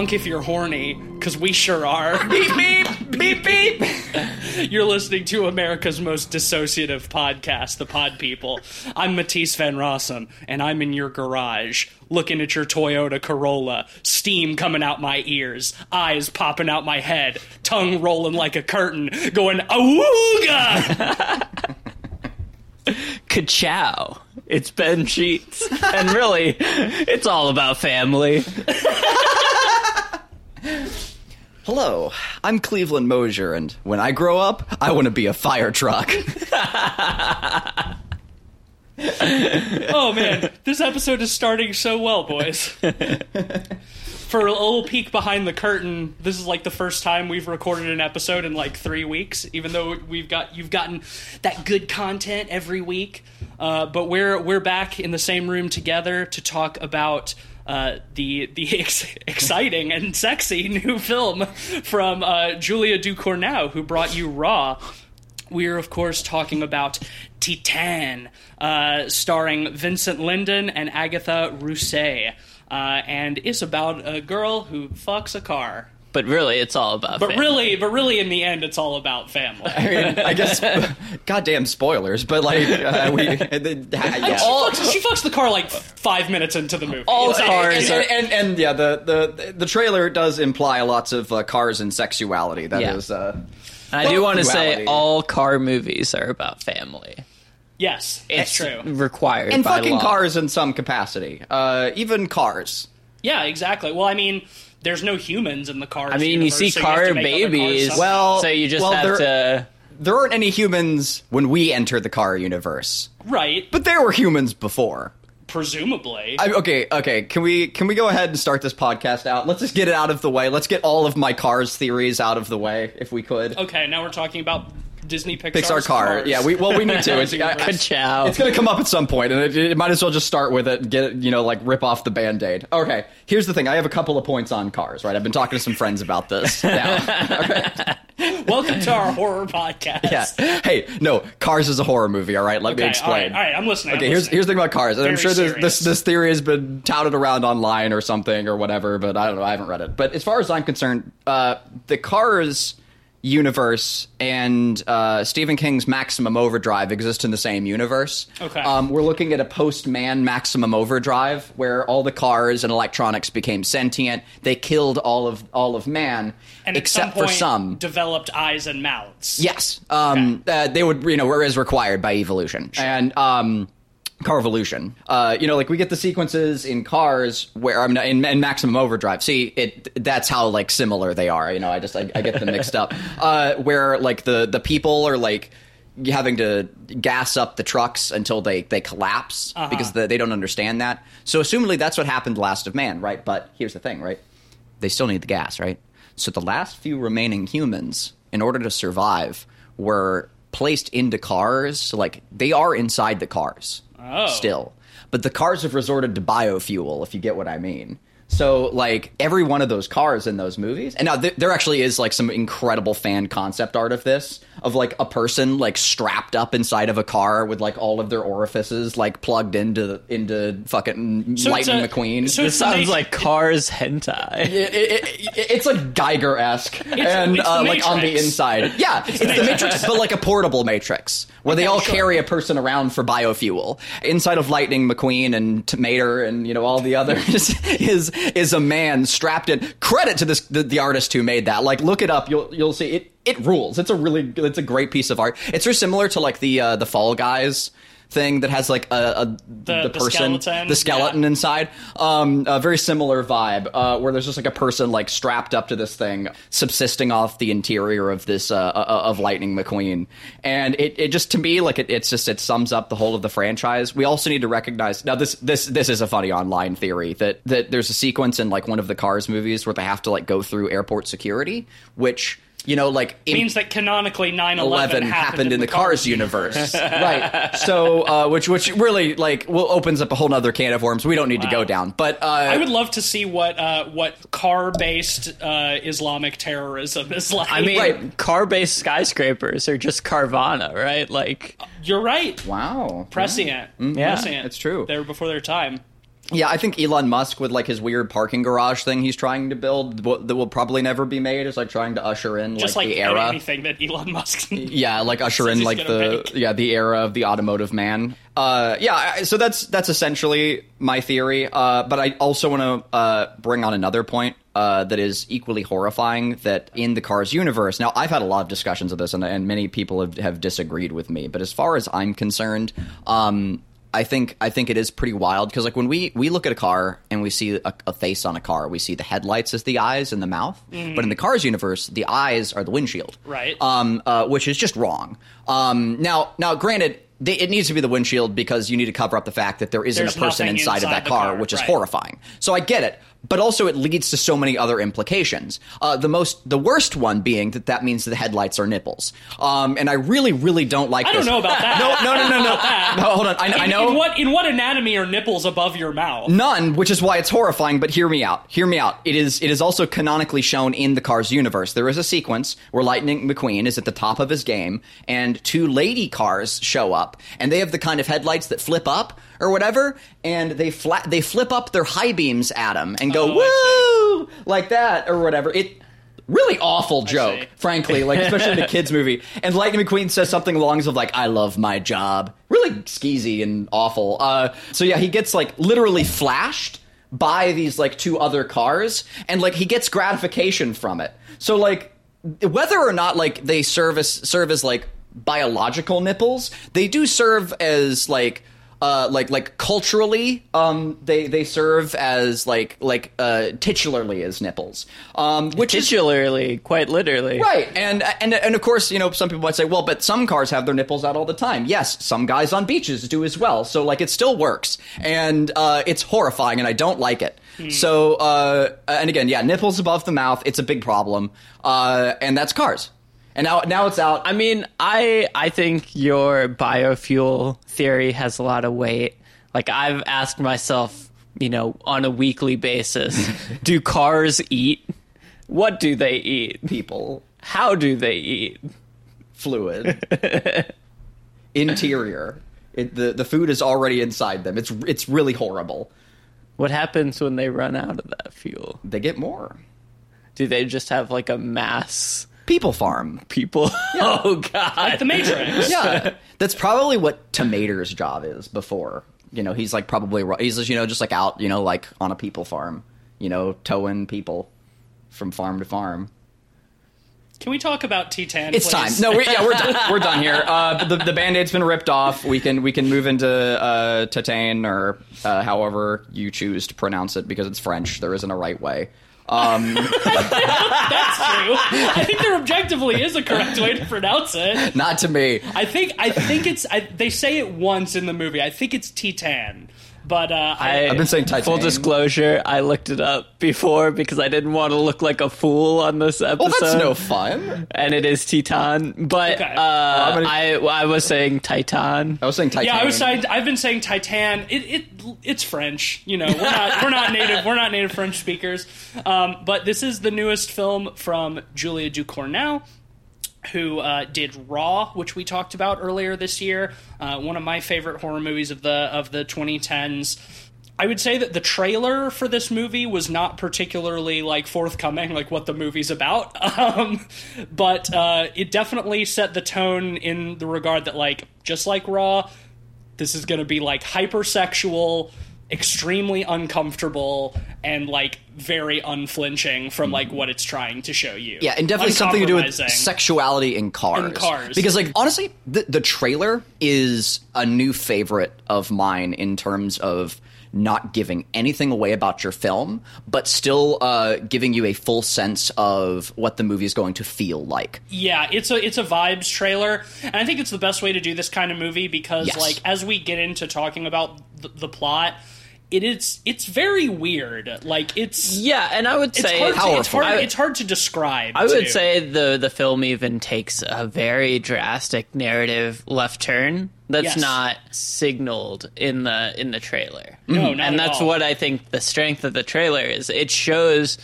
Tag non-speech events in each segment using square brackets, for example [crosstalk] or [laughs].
honk if you're horny, because we sure are. [laughs] beep, beep, beep, beep. [laughs] You're listening to America's most dissociative podcast, The Pod People. I'm Matisse Van Rossum, and I'm in your garage, looking at your Toyota Corolla, steam coming out my ears, eyes popping out my head, tongue rolling like a curtain, going, awooga! [laughs] Ka-chow. It's Ben Sheets. and really, it's all about family. Hello, I'm Cleveland Mosier, and when I grow up, I want to be a fire truck. [laughs] Oh man, this episode is starting so well, boys. For a little peek behind the curtain, this is like the first time we've recorded an episode in like three weeks. Even though we've got you've gotten that good content every week, uh, but we're we're back in the same room together to talk about. Uh, the the [laughs] ex- exciting and sexy new film from uh, Julia Ducournau, who brought you Raw, we're, of course, talking about Titan, uh, starring Vincent Lindon and Agatha Rousset. Uh, and it's about a girl who fucks a car. But really, it's all about But family. really, but really, in the end, it's all about family. I mean, I guess, [laughs] goddamn spoilers, but like, uh, we, [laughs] yeah. she, fucks, she fucks the car like five minutes into the movie. All like- cars and, are- and, and, and, yeah, the, the the trailer does imply lots of uh, cars and sexuality. That is, Yeah. uh, And I do want to say all car movies are about family. Yes, that's It's true. required and by fucking law. cars in some capacity. Uh, even cars. Yeah, exactly. Well, I mean, there's no humans in the cars. I mean, you see car babies. Well- so you just well, have to. There aren't any humans when we enter the car universe, right? but there were humans before. Presumably. I, okay, okay. Can we can we go ahead and start this podcast out? Let's just get it out of the way. Let's get all of my cars theories out of the way, if we could. okay, now we're talking about Disney Pixar's Pixar car. Cars. Yeah, we well we need to. [laughs] It's, I- I- it's gonna come up at some point, and it, it might as well just start with it. Get it, you know, like rip off the band aid. Okay, here's the thing. I have a couple of points on cars. Right, I've been talking to some friends about this. [laughs] Now. Welcome to our horror podcast. yeah. Hey, no, Cars is a horror movie. All right, let Okay, me explain. All right, all right, I'm listening. Okay, I'm here's listening. here's the thing about cars, and I'm sure this, this this theory has been touted around online or something or whatever, but I don't know. I haven't read it. But as far as I'm concerned, uh, the Cars universe and uh, Stephen King's Maximum Overdrive exist in the same universe. Okay. Um, we're looking at a post-man Maximum Overdrive where all the cars and electronics became sentient. They killed all of all of man, and except some for some. developed eyes and mouths. Yes, um, uh, they would, you know, were as required by evolution and um, carvolution. Uh, you know, like we get the sequences in Cars where I mean, in, in Maximum Overdrive. See, it that's how like similar they are. You know, I just I, I get them mixed up. [laughs] Uh, where like the the people are like having to gas up the trucks until they they collapse because the, they don't understand that. So assumedly that's what happened Last of Man, right? But here's the thing, right? they still need the gas, right? So the last few remaining humans, in order to survive, were placed into cars. So like they are inside the cars Oh. still, but the cars have resorted to biofuel. If you get what I mean. So like every one of those cars in those movies, and now th- there actually is like some incredible fan concept art of this, of like a person like strapped up inside of a car with like all of their orifices like plugged into into fucking So it's Lightning a- McQueen. so This sounds ma- like Cars hentai. it, it, it, it's like Giger esque [laughs] and it's uh, like on the inside. Yeah, it's, the Matrix, but like a portable Matrix where they all sure. carry a person around for biofuel. Inside of Lightning McQueen and Tomater and you know all the others [laughs] is is a man strapped in. Credit to this the, the artist who made that. Like look it up. You'll you'll see it. It rules. It's a really it's a great piece of art. It's very similar to like the uh, the Fall Guys thing that has like a, a the, the person skeleton, the skeleton yeah. inside. Um, a very similar vibe, uh, where there's just like a person like strapped up to this thing, subsisting off the interior of this uh, uh, of Lightning McQueen, and it, it just to me like it, it's just it sums up the whole of the franchise. We also need to recognize now this this this is a funny online theory that that there's a sequence in like one of the Cars movies where they have to like go through airport security, which you know like in- means that canonically 9/11 11 happened, in the Cars universe, [laughs] right? So, uh, which which really like will opens up a whole nother can of worms we don't need to go down. But uh, I would love to see what uh, what car based uh, Islamic terrorism is like. I mean, Right. car-based skyscrapers are just Carvana, right? Like, you're right. wow, Prescient, Yeah, prescient. it's true. They were before their time. Yeah, I think Elon Musk with like his weird parking garage thing he's trying to build that will probably never be made is like trying to usher in Just like, like, the era. anything that Elon Musk. [laughs] Yeah, like usher in like the make. yeah the era of the automotive man. Uh, yeah, so that's that's essentially my theory. Uh, but I also want to uh, bring on another point uh, that is equally horrifying. That in the Cars universe, now I've had a lot of discussions of this, and, and many people have, have disagreed with me. But as far as I'm concerned, um, I think I think it is pretty wild because like when we we look at a car and we see a, a face on a car, we see the headlights as the eyes and the mouth. But in the Cars universe, the eyes are the windshield, Right. Um, uh, which is just wrong. Um, now now granted. They, it needs to be the windshield because you need to cover up the fact that there isn't There's a person nothing inside, of that car, car, which is horrifying. So I get it, but also it leads to so many other implications. Uh, the most, the worst one being that that means the headlights are nipples. Um, and I really, really don't like. This. I don't know about that. No, no, no, no, no. [laughs] no hold on. I, I know In what in what anatomy are nipples above your mouth? None, which is why it's horrifying. But hear me out. Hear me out. It is. It is also canonically shown in the Cars universe. There is a sequence where Lightning McQueen is at the top of his game, and two lady cars show up, and they have the kind of headlights that flip up or whatever, and they flat they flip up their high beams at him and go Oh, woo like that or whatever. It. Really awful joke, frankly, like especially in a [laughs] kids movie. And Lightning McQueen says something along the lines of like, "I love my job." Really skeezy and awful. Uh, so yeah, he gets like literally flashed by these like two other cars, and like he gets gratification from it. So like whether or not like they service serve as like biological nipples, they do serve as like uh, like like culturally, um, they they serve as like like uh, titularly as nipples, um, which is Titularly, quite literally. Right, and and and of course, you know, some people might say, well, but some cars have their nipples out all the time. Yes, some guys on beaches do as well. So like, it still works, and uh, it's horrifying, and I don't like it. So, uh, and again, yeah, nipples above the mouth, it's a big problem, uh, and that's cars. And now, now it's out. I mean, I I think your biofuel theory has a lot of weight. Like I've asked myself, you know, on a weekly basis, [laughs] do cars eat? What do they eat? people, How do they eat? fluid, [laughs] interior. It, the the food is already inside them. It's it's really horrible. What happens when they run out of that fuel? They get more. Do they just have like a mass People farm. people? [laughs] Oh god. Like the Matrix. Yeah, that's probably what Tomater's job is. Before you know, he's like probably he's just, you know just like out you know like on a people farm, you know, towing people from farm to farm. Can we talk about Titan? It's time. No, we, yeah, we're done. [laughs] We're done here. Uh, the the band aid's been ripped off. We can we can move into uh, Titan or uh, however you choose to pronounce it because it's French. There isn't a right way. Um, [laughs] That's true. I think there objectively is a correct way to pronounce it. not to me. I think I think it's I, they say it once in the movie. I think it's Titan, but uh, I, I've been saying Titan. Full disclosure, I looked it up before because I didn't want to look like a fool on this episode. Well, that's no fun. and it is Titan. But Okay. uh, I'm gonna- I I was saying Titan. I was saying Titan. yeah, I was saying I've been saying Titan. It, it it's French. You know, we're not we're not native we're not native French speakers. Um, but this is the newest film from Julia Ducournau. Who uh, did Raw, which we talked about earlier this year? Uh, one of my favorite horror movies of the of the 2010s. I would say that the trailer for this movie was not particularly like forthcoming, like what the movie's about. [laughs] Um, but uh, it definitely set the tone in the regard that, like, just like Raw, this is going to be like hypersexual, extremely uncomfortable, and like very unflinching from like what it's trying to show you. Yeah, and definitely something to do with sexuality in cars. In cars. Because, like, honestly, the, the trailer is a new favorite of mine in terms of not giving anything away about your film, but still uh, giving you a full sense of what the movie is going to feel like. Yeah, it's a it's a vibes trailer, and I think it's the best way to do this kind of movie because, Yes. like, as we get into talking about the, the plot, it is it's very weird. Like, it's Yeah, and I would it's say hard, to, it's hard it's hard to describe. I would too. say the the film even takes a very drastic narrative left turn that's Yes. not signaled in the in the trailer. No, mm-hmm. not and at that's all. what I think the strength of the trailer is. It shows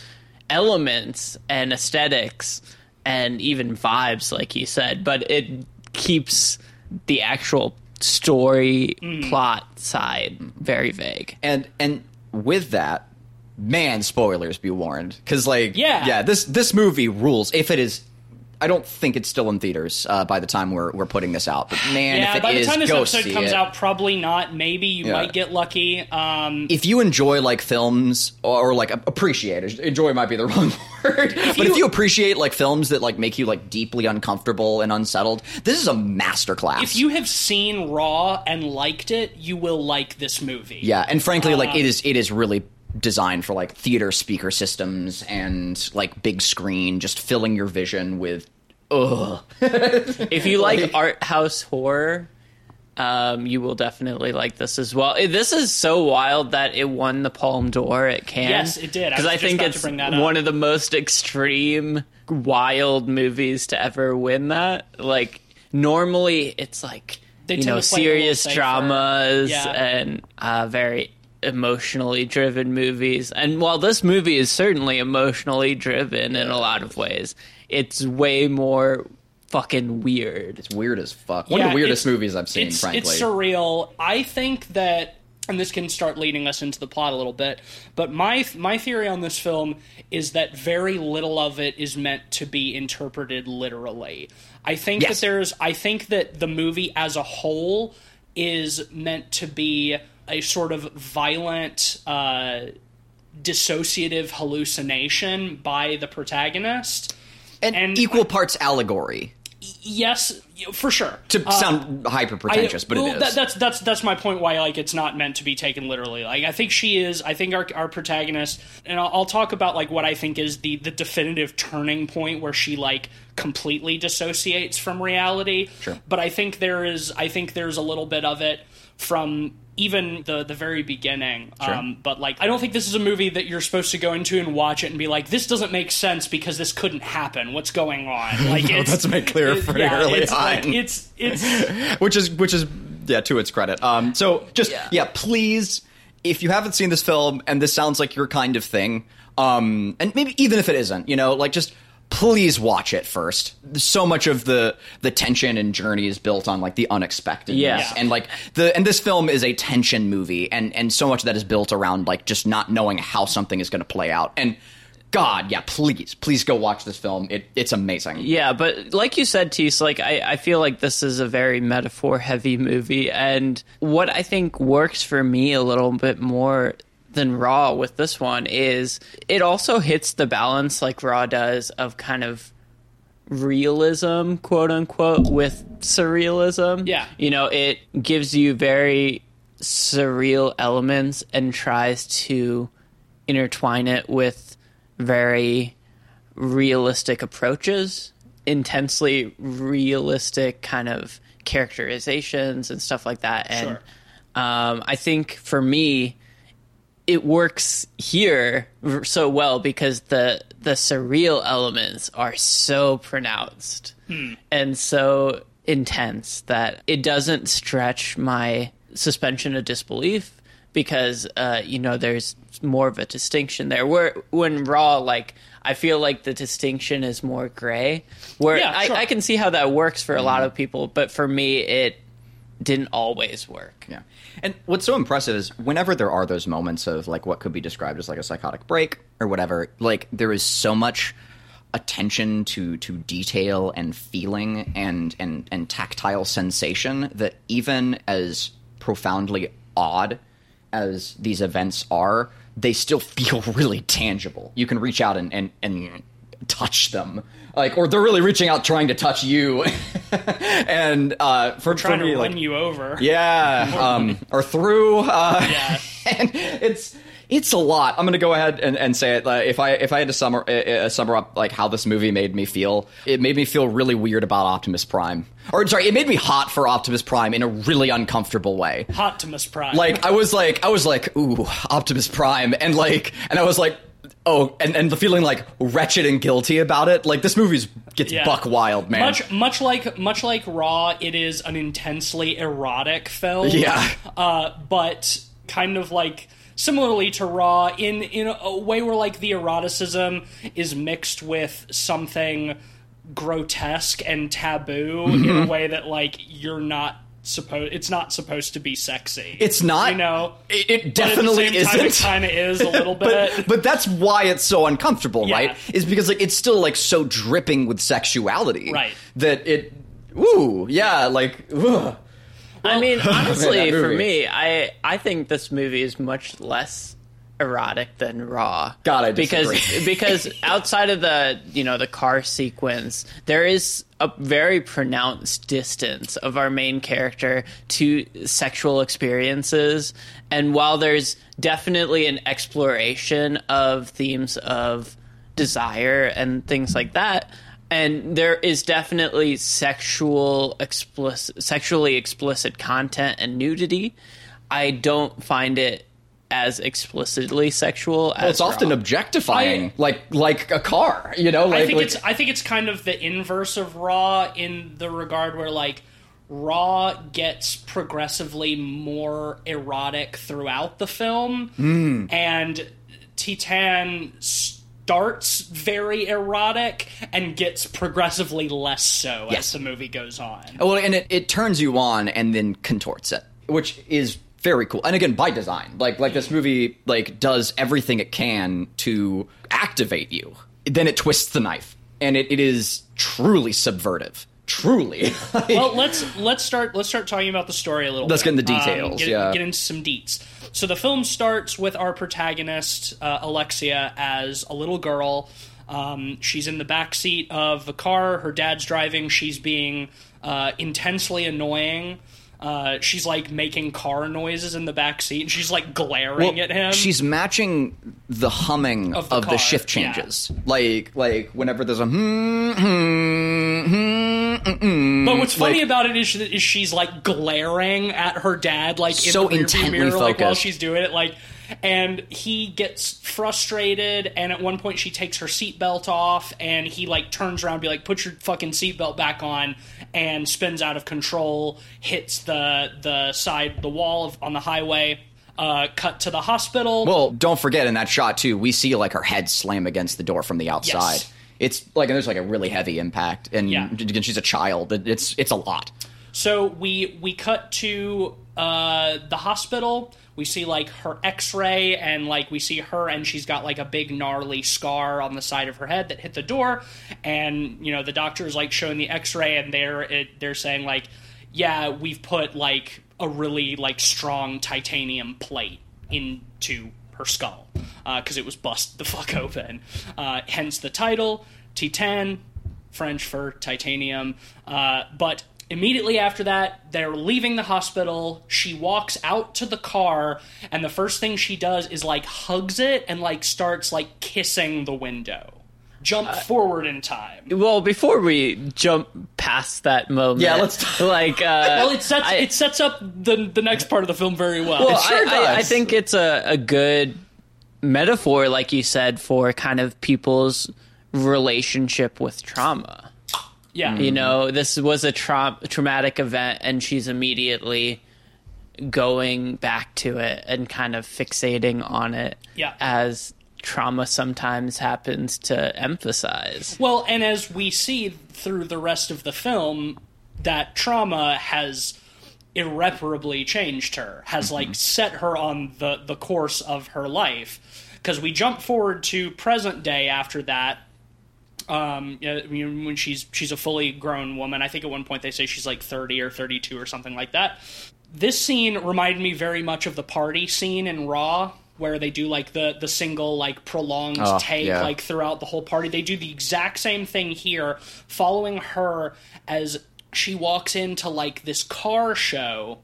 elements and aesthetics and even vibes, like you said, but it keeps the actual story Mm. plot side very vague. and and with that, man, spoilers be warned, because like, Yeah. yeah, this this movie rules. If it is, I don't think it's still in theaters uh, by the time we're we're putting this out. But man, yeah, if it by the is, time this go episode comes it. out, probably not. Maybe you Yeah. might get lucky. Um, if you enjoy like films or, or like appreciate it. enjoy might be the [laughs] wrong word but if you- you appreciate like films that like make you like deeply uncomfortable and unsettled this is a masterclass if you have seen Raw and liked it, you will like this movie. yeah and frankly like Uh, it is it is really designed for like theater speaker systems and like big screen just filling your vision with ugh If you like art house horror, um, you will definitely like this as well. This is so wild that it won the Palme d'Or at Cannes. Yes, it did. Because was I, think it's bring that up. one of the most extreme, wild movies to ever win that. Like normally, it's like They you know to play it a little serious dramas Yeah. and uh, very emotionally driven movies. And while this movie is certainly emotionally driven in a lot of ways, it's way more fucking weird. it's weird as fuck one of the weirdest movies i've seen it's, frankly It's surreal. I think that, and this can start leading us into the plot a little bit. But my my theory on this film is that very little of it is meant to be interpreted literally. I think Yes. that there's. I think that the movie as a whole is meant to be a sort of violent. Uh, dissociative hallucination by the protagonist and, and- equal parts allegory yes for sure to Uh, sound hyper pretentious but well, it is that- that's that's that's my point. Why like it's not meant to be taken literally. Like I think she is. I think our our protagonist, and I'll, I'll talk about like what I think is the the definitive turning point where she like completely dissociates from reality. Sure. But I think there is. I think there's a little bit of it from even the the very beginning. Um, but like I don't think this is a movie that you're supposed to go into and watch it and be like, this doesn't make sense because this couldn't happen. What's going on? [laughs] Like it's, that's made clear it- pretty yeah, early it's like- on. it's it's [laughs] which is which is yeah to its credit um so just Yeah. yeah. please if you haven't seen this film and this sounds like your kind of thing um and maybe even if it isn't you know like just please watch it first. So much of the the tension and journey is built on like the unexpected Yeah. and like the and this film is a tension movie and and so much of that is built around like just not knowing how something is going to play out. And god yeah please please go watch this film. It it's amazing. Yeah, but like you said, Tease, like I, I feel like this is a very metaphor heavy movie, and what I think works for me a little bit more than Raw with this one is it also hits the balance like Raw does of kind of realism, quote unquote, with surrealism. Yeah. You know, it gives you very surreal elements and tries to intertwine it with very realistic approaches, intensely realistic kind of characterizations and stuff like that. And Sure. um, I think for me, it works here so well because the the surreal elements are so pronounced and so intense that it doesn't stretch my suspension of disbelief because uh, you know there's more of a distinction there. Where when raw, like I feel like the distinction is more gray. Where Yeah, I, sure. I can see how that works for a lot of people, but for me, it didn't always work. Yeah. And what's so impressive is whenever there are those moments of like what could be described as like a psychotic break or whatever, like there is so much attention to to detail and feeling and and and tactile sensation that even as profoundly odd as these events are, they still [laughs] feel really tangible. You can reach out and and, and touch them. Like, or they're really reaching out, trying to touch you, [laughs] and uh, for trying for to me, run like, you over. yeah, [laughs] um, or through. Uh, Yeah. [laughs] and it's it's a lot. I'm gonna go ahead and, and say it. Uh, if I if I had to sum, uh, uh, summer up like how this movie made me feel, it made me feel really weird about Optimus Prime. Or sorry, it made me hot for Optimus Prime in a really uncomfortable way. Hot optimus Prime. Like I was like I was like ooh Optimus Prime, and like and I was like. Oh, and, and the feeling like wretched and guilty about it. Like this movie's gets Yeah. buck wild, man. much much like much like Raw, it is an intensely erotic film. Yeah. Uh, but kind of like similarly to Raw, in in a way where like the eroticism is mixed with something grotesque and taboo in Mm-hmm. a way that like you're not supposed it's not supposed to be sexy. It's not. You know, it, it But at the definitely same isn't. It kind of is a [laughs] little bit. but, but that's why it's so uncomfortable, Yeah. right? Is because like it's still like so dripping with sexuality, Right. That it, ooh, yeah, like, ugh. [laughs] I mean, honestly, that for me, I I think this movie is much less erotic than Raw. God, I because because [laughs] outside of the you know the car sequence, there is a very pronounced distance of our main character to sexual experiences, and while there's definitely an exploration of themes of desire and things like that. And there is definitely sexual explicit, sexually explicit content and nudity. I don't find it as explicitly sexual as Well, it's often objectifying, I- like like a car, you know. Like, I think like- it's I think it's kind of the inverse of Raw in the regard where like Raw gets progressively more erotic throughout the film, Hmm. and Titan starts very erotic and gets progressively less so Yes. as the movie goes on. well, and it, it turns you on and then contorts it, which is very cool. And again, by design, like like this movie like does everything it can to activate you. Then it twists the knife, and it, it is truly subvertive. Truly. [laughs] well, let's let's start let's start talking about the story a little. Bit. Let's bit. get into the details, get, yeah. get into some deets. So the film starts with our protagonist uh, Alexia as a little girl. Um, she's in the back seat of the car. Her dad's driving. She's being uh, intensely annoying. Uh, she's like making car noises in the back seat, and she's like glaring at him. She's matching the humming Of of the the, car, shift yeah. changes. Like like whenever there's a hmm, hmm, hmm, mm. But what's funny Like- about it is, is she's like glaring at her dad, like in So the intently mirror, like while she's doing it, like. And he gets frustrated, and at one point she takes her seatbelt off, and he like turns around, and be like, "Put your fucking seatbelt back on," and spins out of control, hits the the side, the wall of, on the highway. Uh, cut to the hospital. Well, don't forget in that shot too, we see like her head slam against the door from the outside. Yes. It's like and there's like a really heavy impact, and Yeah. again, she's a child. It's it's a lot. So we we cut to uh, the hospital. We see like her X-ray, and like we see her, and she's got like a big gnarly scar on the side of her head that hit the door. And you know the doctor is like showing the X-ray, and they're it, they're saying like, yeah, we've put like a really like strong titanium plate into her skull because it was bust the [laughs] fuck open. Uh, hence the title Titan, French for titanium. Uh, but immediately after that, they're leaving the hospital. She walks out to the car, and the first thing she does is like hugs it and like starts like kissing the window. Jump forward in time. Well, before we jump past that moment, Yeah, let's- [laughs] like. Uh, Well, it sets I- it sets up the the next part of the film very well. Well, sure I, I, I think it's a, a good metaphor, like you said, for kind of people's relationship with trauma. Yeah, You mm-hmm. know, this was a tra- traumatic event, and she's immediately going back to it and kind of fixating on it Yeah. as trauma sometimes happens to emphasize. Well, and as we see through the rest of the film, that trauma has irreparably changed her, has mm-hmm. like set her on the the course of her life. Because we jump forward to present day after that. Um, when she's she's a fully grown woman, I think at one point they say she's like thirty or thirty two or something like that. This scene reminded me very much of the party scene in Raw, where they do like the the single like prolonged Oh, take yeah. like throughout the whole party. They do the exact same thing here, following her as she walks into like this car show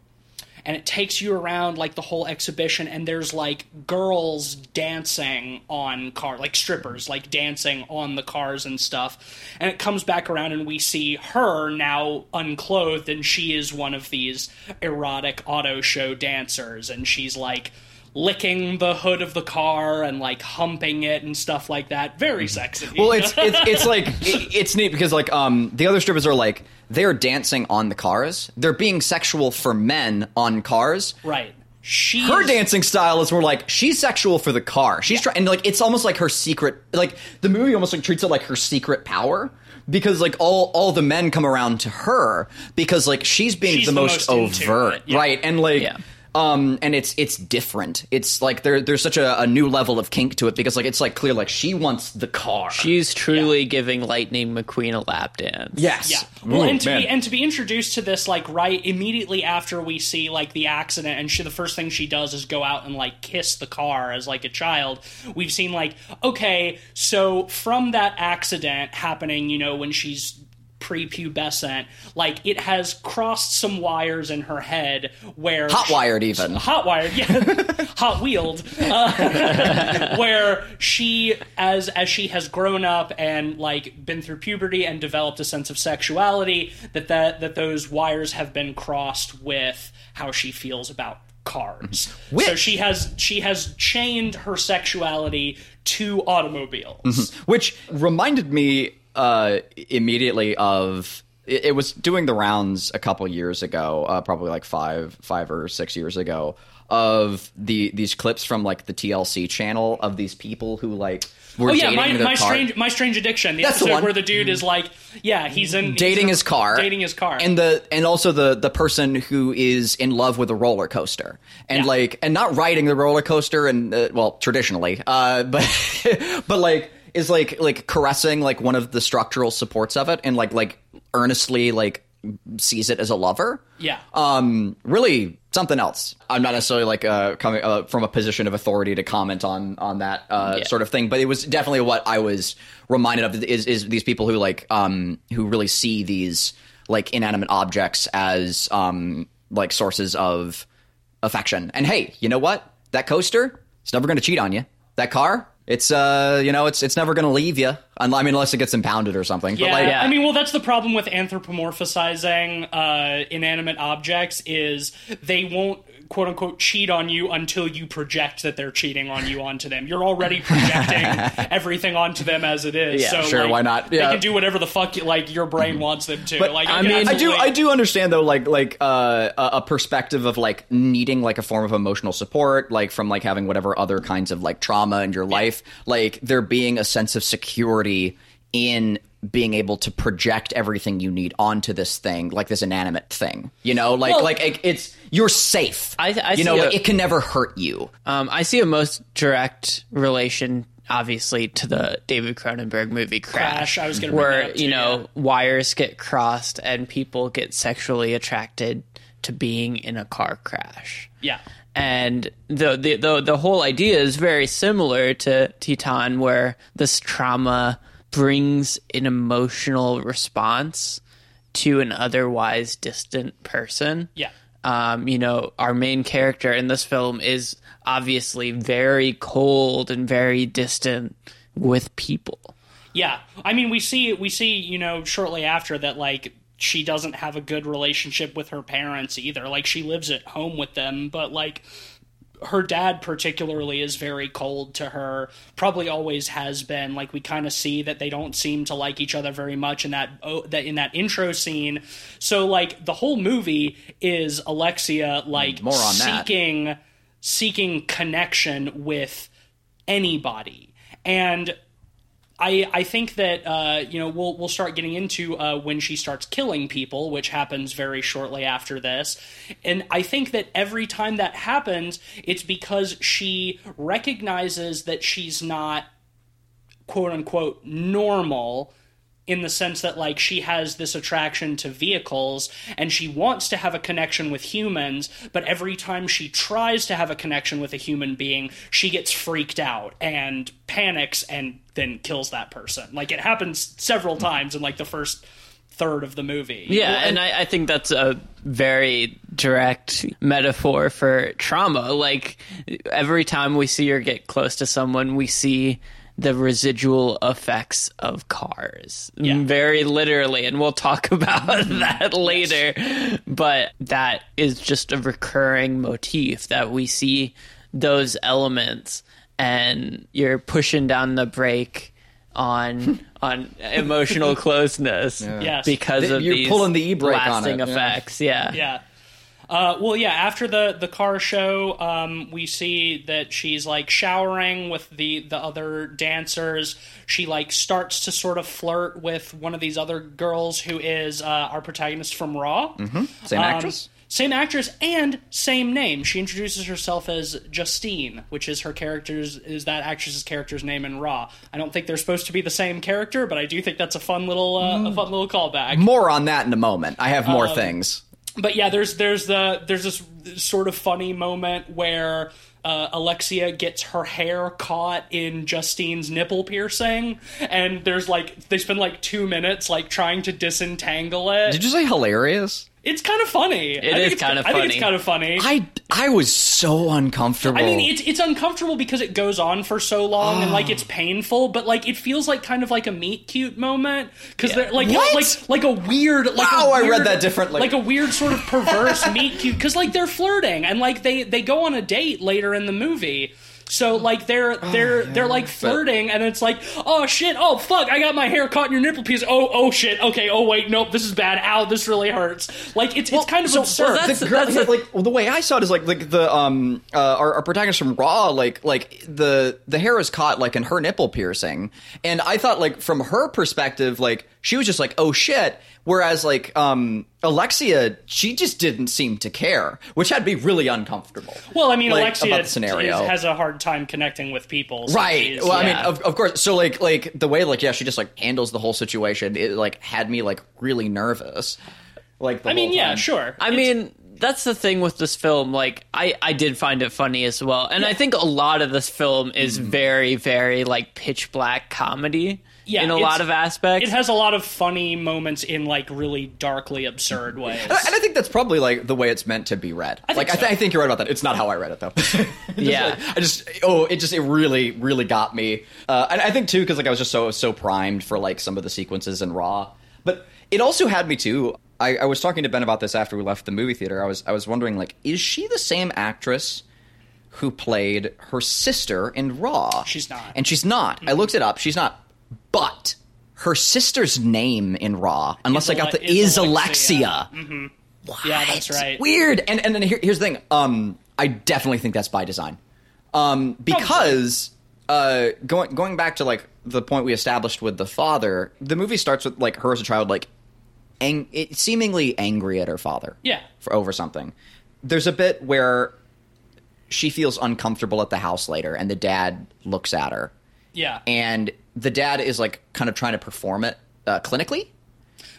and it takes you around like the whole exhibition and there's like girls dancing on car like strippers like dancing on the cars and stuff. And it comes back around and we see her now unclothed and she is one of these erotic auto show dancers. And she's like licking the hood of the car and like humping it and stuff like that very sexy Well, it's [laughs] it's it's like it, it's neat because like um the other strippers are like they're dancing on the cars. They're being sexual for men on cars. right she Her dancing style is more like she's sexual for the car. She's trying and like it's almost like her secret like the movie almost like treats it like her secret power because like all all the men come around to her because like she's being She's the, the most, most overt, yeah. right? And like. Yeah. Um, and it's it's different. It's like there there's such a, a new level of kink to it because like it's like clear like she wants the car. She's truly giving Lightning McQueen a lap dance. yes. Yeah. Well, Ooh, and to man. be and to be introduced to this like right immediately after we see like the accident, and she the first thing she does is go out and like kiss the car as like a child. We've seen like okay, so from that accident happening, you know, when she's prepubescent, like it has crossed some wires in her head where hot wired even. hot wired yeah. [laughs] Hot wheeled. Uh, [laughs] where she as as she has grown up and like been through puberty and developed a sense of sexuality that that that those wires have been crossed with how she feels about cars. So she has she has chained her sexuality to automobiles. Mm-hmm. which reminded me uh, immediately of it, it was doing the rounds a couple years ago, uh, probably like five five or six years ago, of the these clips from like the TLC channel of these people who like were Oh yeah, my, my strange my strange addiction. The That's the episode one. where the dude is like, yeah, he's in dating he's his car, dating his car, and the and also the the person who is in love with a roller coaster, and Yeah. like and not riding the roller coaster, and uh, well traditionally, uh, but [laughs] but like is like like caressing like one of the structural supports of it, and like like earnestly like sees it as a lover. yeah. Um, really something else. I'm not necessarily like uh, coming uh, from a position of authority to comment on on that uh, Yeah. sort of thing, but it was definitely what I was reminded of is is these people who like um who really see these like inanimate objects as um like sources of affection. And hey, you know what? That coaster, it's never going to cheat on you. That car, it's uh you know it's it's never going to leave you. I mean, unless it gets impounded or something. Yeah, but like, Yeah. I mean, well, that's the problem with anthropomorphizing uh, inanimate objects is they won't quote unquote cheat on you until you project that they're cheating on you onto them. You're already projecting [laughs] everything onto them as it is. Yeah, so sure, like, why not? They Yeah. can do whatever the fuck like your brain wants them to. But like, I mean- I do I do understand though like like uh, a a perspective of like needing like a form of emotional support like from like having whatever other kinds of like trauma in your life like there being a sense of security in being able to project everything you need onto this thing like this inanimate thing you know like Well- like it, it's you're safe I- I you know see like, a- it can never hurt you Um, I see a most direct relation, obviously, to the David Cronenberg movie Crash. Crash, I was gonna bring where that up too, you know wires get crossed and people get sexually attracted to being in a car crash. Yeah. And the, the the the whole idea is very similar to Titan, where this trauma brings an emotional response to an otherwise distant person Yeah. Um, you know, our main character in this film is obviously very cold and very distant with people. Yeah, I mean, we see we see you know shortly after that like she doesn't have a good relationship with her parents either. Like she lives at home with them, but like her dad particularly is very cold to her. Probably always has been. Like we kind of see that they don't seem to like each other very much in that oh, that in that intro scene. So like the whole movie is Alexia like More on that. seeking seeking connection with anybody and I, I think that uh, you know we'll we'll start getting into uh, when she starts killing people, which happens very shortly after this, and I think that every time that happens, it's because she recognizes that she's not quote unquote normal in the sense that like she has this attraction to vehicles and she wants to have a connection with humans but every time she tries to have a connection with a human being she gets freaked out and panics and then kills that person like it happens several times in like the first third of the movie Yeah, and I, I think that's a very direct metaphor for trauma. Like every time we see her get close to someone, we see the residual effects of cars. Yeah. Very literally, and we'll talk [laughs] about mm-hmm. that later. But that is just a recurring motif that we see those elements and you're pushing down the brake on [laughs] on emotional closeness Yes. because of You're these pulling the e-brake on lasting it, yeah. effects. Yeah. yeah Uh, well, yeah. After the the car show, um, we see that she's like showering with the the other dancers. She like starts to sort of flirt with one of these other girls who is uh, our protagonist from Raw. Mm-hmm. Same actress? Same actress and same name. She introduces herself as Justine, which is her character's is that actress's character's name in Raw. I don't think they're supposed to be the same character, but I do think that's a fun little uh, a fun little callback. More on that in a moment. I have Um, more things. But yeah, there's there's the there's this sort of funny moment where uh, Alexia gets her hair caught in Justine's nipple piercing, and there's like they spend like two minutes like trying to disentangle it. Did you say hilarious? It's kind of funny. It is kinda I think it's funny. kind of funny. I I was so uncomfortable. I mean, it's it's uncomfortable because it goes on for so long and like ah. it's painful, but like it feels like kind of like a meet cute moment because they're like What? like like a weird like Wow, I read that differently. like a weird sort of perverse meet cute because like they're flirting and like they they go on a date later in the movie. So like they're they're they're like flirting and it's like oh shit oh fuck I got my hair caught in your nipple piece. Oh oh shit okay oh wait nope this is bad. Ow this really hurts. Like it's it's kind of absurd. that's- the girl, that's a- like well, the way I saw it is like like the um uh, our, our protagonist from Raw like like the the hair is caught like in her nipple piercing, and I thought like from her perspective like she was just like oh shit, whereas like um Alexia she just didn't seem to care, which had to be really uncomfortable. Well, I mean, like, Alexia about the scenario. is- has a hard time connecting with people. so Right. she's- Well, I mean, of, of course. So, like, like the way, like, yeah, she just like handles the whole situation. It like had me like really nervous. Like, the I mean, whole yeah, sure. I mean, that's the thing with this film. Like, I, I did find it funny as well. And I think a lot of this film is Mm-hmm. very, very, like, pitch black comedy Yeah, in a lot of aspects. It has a lot of funny moments in like really darkly absurd ways. And I think that's probably like the way it's meant to be read. think like, I, th- I think you're right about that. It's not how I read it though. [laughs] Just, Yeah. like, I just oh, it just it really really got me. Uh, and I think too because like I was just so so primed for like some of the sequences in Raw, but it also had me too. I, I was talking to Ben about this after we left the movie theater. I was I was wondering like, is she the same actress? Who played her sister in Raw? She's not. and she's not. I looked it up. She's not. But her sister's name in Raw, unless Is I got Ale- the is is Alexia. Alexia. yeah, that's right. Weird. And and then here, here's the thing. Um, I definitely think that's by design. Um, because uh, going going back to like the point we established with the father, the movie starts with like her as a child, like ang- it, seemingly angry at her father. Yeah. For over something. There's a bit where she feels uncomfortable at the house later, and the dad looks at her, Yeah, and the dad is like kind of trying to perform it uh, clinically.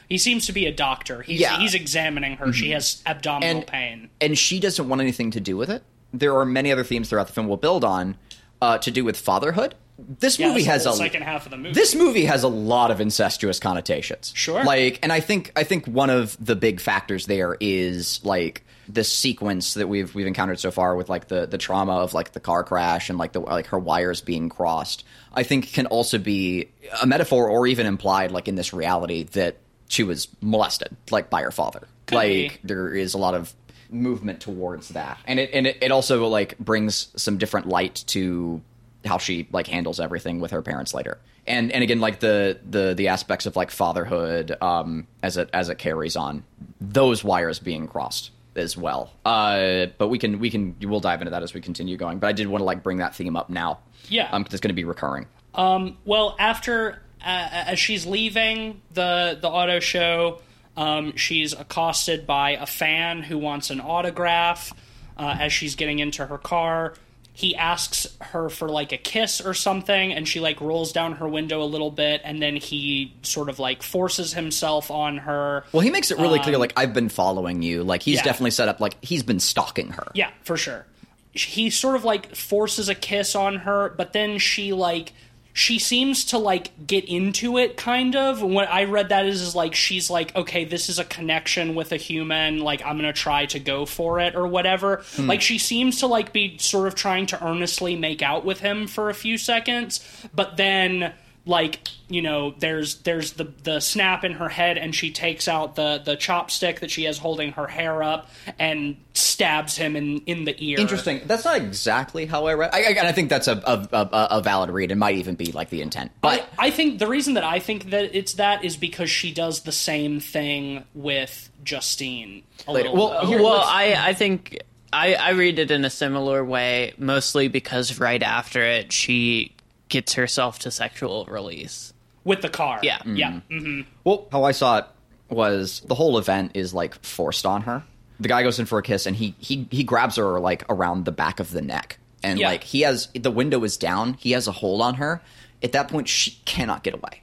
he seems to be a doctor. He's Yeah. Mm-hmm. he's examining her. She has abdominal and pain. and she doesn't want anything to do with it. There are many other themes throughout the film we'll build on uh, to do with fatherhood. This Yeah, movie has a second half of the movie. this movie has a lot of incestuous connotations. Sure. Like, and I think I think one of the big factors there is like this sequence that we've we've encountered so far with like the the trauma of like the car crash and like the like her wires being crossed. I think can also be a metaphor or even implied like in this reality that she was molested like by her father. Could like be. there is a lot of movement towards that and it and it, it also like brings some different light to how she like handles everything with her parents later and and again like the the the aspects of like fatherhood um as it as it carries on those wires being crossed as well uh but we can we can we'll dive into that as we continue going but i did want to like bring that theme up now Yeah. um it's going to be recurring Well, after uh, as she's leaving the the auto show, um, she's accosted by a fan who wants an autograph. Uh, as she's getting into her car, he asks her for like a kiss or something, and she like rolls down her window a little bit, and then he sort of like forces himself on her. well he makes it really clear like i've been following you like he's Um, yeah. definitely set up like he's been stalking her Yeah, for sure. He sort of like forces a kiss on her, but then she like she seems to like get into it kind of. What I read that is is like she's like, okay, this is a connection with a human, like I'm gonna try to go for it or whatever. Hmm. Like she seems to like be sort of trying to earnestly make out with him for a few seconds, but then like you know there's there's the the snap in her head and she takes out the the chopstick that she has holding her hair up and stabs him in in the ear Interesting. That's not exactly how I read. I, I, and I think that's a, a, a, a valid read. It might even be like the intent. But I, I think the reason that I think that it's that is because she does the same thing with Justine a Later. little Well, bit. here- well, I, I think I, I read it in a similar way, mostly because right after it, she gets herself to sexual release. with the car Yeah. yeah hmm Well, how I saw it was the whole event is like forced on her. The guy goes in for a kiss and he he he grabs her like around the back of the neck. And Yeah. like he has the window is down, he has a hold on her. At that point she cannot get away.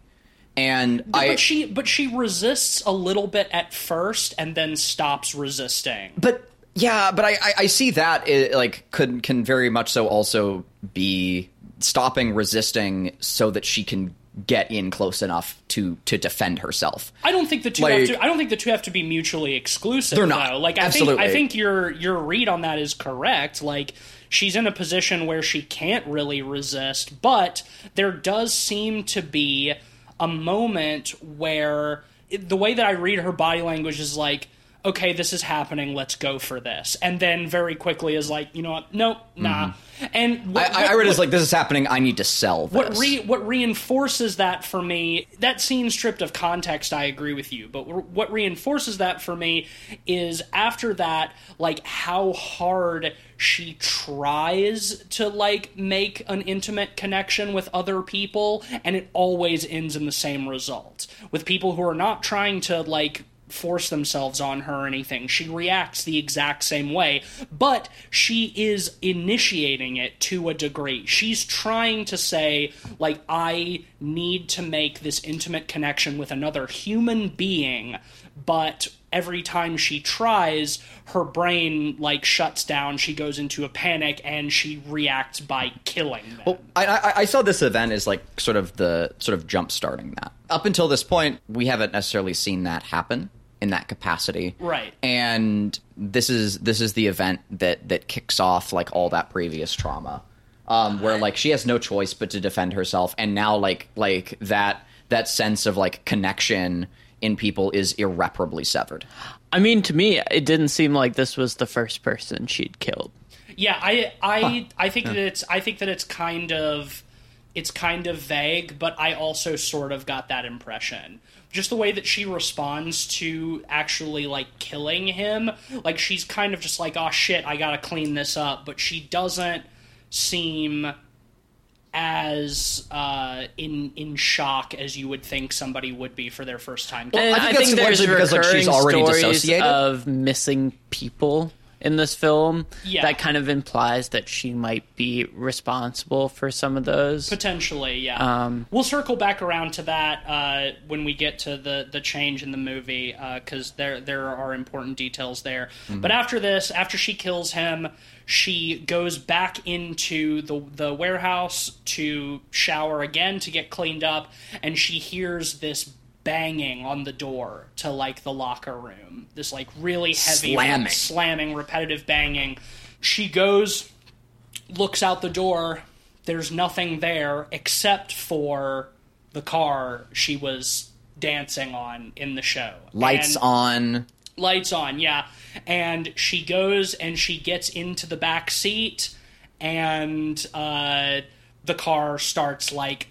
And I but she but she resists a little bit at first and then stops resisting but yeah, but I, I, I see that it, like could can very much so also be stopping resisting so that she can get in close enough to to defend herself. I don't think the two Like- have to. I don't think the two have to be mutually exclusive. They're not. Though. Like I Absolutely. think I think your your read on that is correct. Like she's in a position where she can't really resist, but there does seem to be a moment where the way that I read her body language is like. Okay, this is happening. Let's go for this, and then very quickly is like, you know what? Nope, nah. And what, Mm-hmm. I, I read it as like this is happening. I need to sell this. what re- what reinforces that for me that scene stripped of context i agree with you but what reinforces that for me is after that like how hard she tries to like make an intimate connection with other people and it always ends in the same result with people who are not trying to like force themselves on her or anything. She reacts the exact same way, but she is initiating it to a degree. She's trying to say, like, I need to make this intimate connection with another human being, but every time she tries, her brain, like, shuts down. She goes into a panic and she reacts by killing them. I, I, I saw this event as like sort of the sort of jump starting that. Up until this point, we haven't necessarily seen that happen in that capacity, Right. And this is this is the event that that kicks off like all that previous trauma, um, where like she has no choice but to defend herself, and now like like that that sense of like connection in people is irreparably severed. I mean, to me, it didn't seem like this was the first person she'd killed. Yeah, I I I think that it's I think that it's kind of it's kind of vague, but I also sort of got that impression. Just the way that she responds to actually like killing him, like she's kind of just like, "Oh shit, I got to clean this up," but she doesn't seem as uh, in in shock as you would think somebody would be for their first time. And I think I, that's think there's largely because, like, she's already stories dissociated. of missing people in this film Yeah. that kind of implies that she might be responsible for some of those. Potentially, yeah. Um, we'll circle back around to that uh, when we get to the the change in the movie because there there are important details there. But after this, after she kills him, she goes back into the the warehouse to shower again to get cleaned up, and she hears this banging on the door to like the locker room. This like really heavy Slamming. slamming repetitive banging. She goes looks out the door. There's nothing there except for the car she was dancing on in the show. Lights And- on. lights on, yeah. And she goes and she gets into the back seat, and uh, the car starts like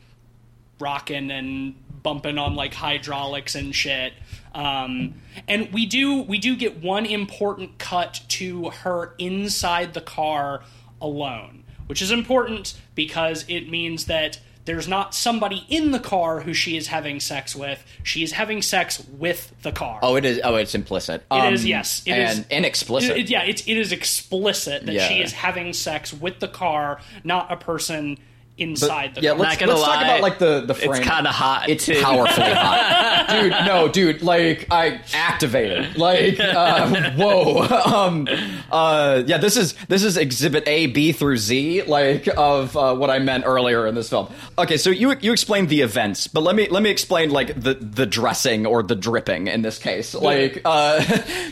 rocking and bumping on like hydraulics and shit. Um, and we do we do get one important cut to her inside the car alone, which is important because it means that there's not somebody in the car who she is having sex with. She is having sex with the car. Oh, it is. Oh, it's implicit. It is Um, yes. It and, is and explicit. It- yeah, it, it is explicit that she is having sex with the car, not a person inside the yeah, car. let's, let's talk about like the the frame. it's kind of hot. It's too. powerfully hot, [laughs] dude. No, dude. Like I activated. Like uh, [laughs] whoa. [laughs] Um. Uh. Yeah. This is this is Exhibit A, B through Z. Like of uh, what I meant earlier in this film. Okay. So you you explained the events, but let me let me explain like the the dressing or the dripping in this case. Like uh,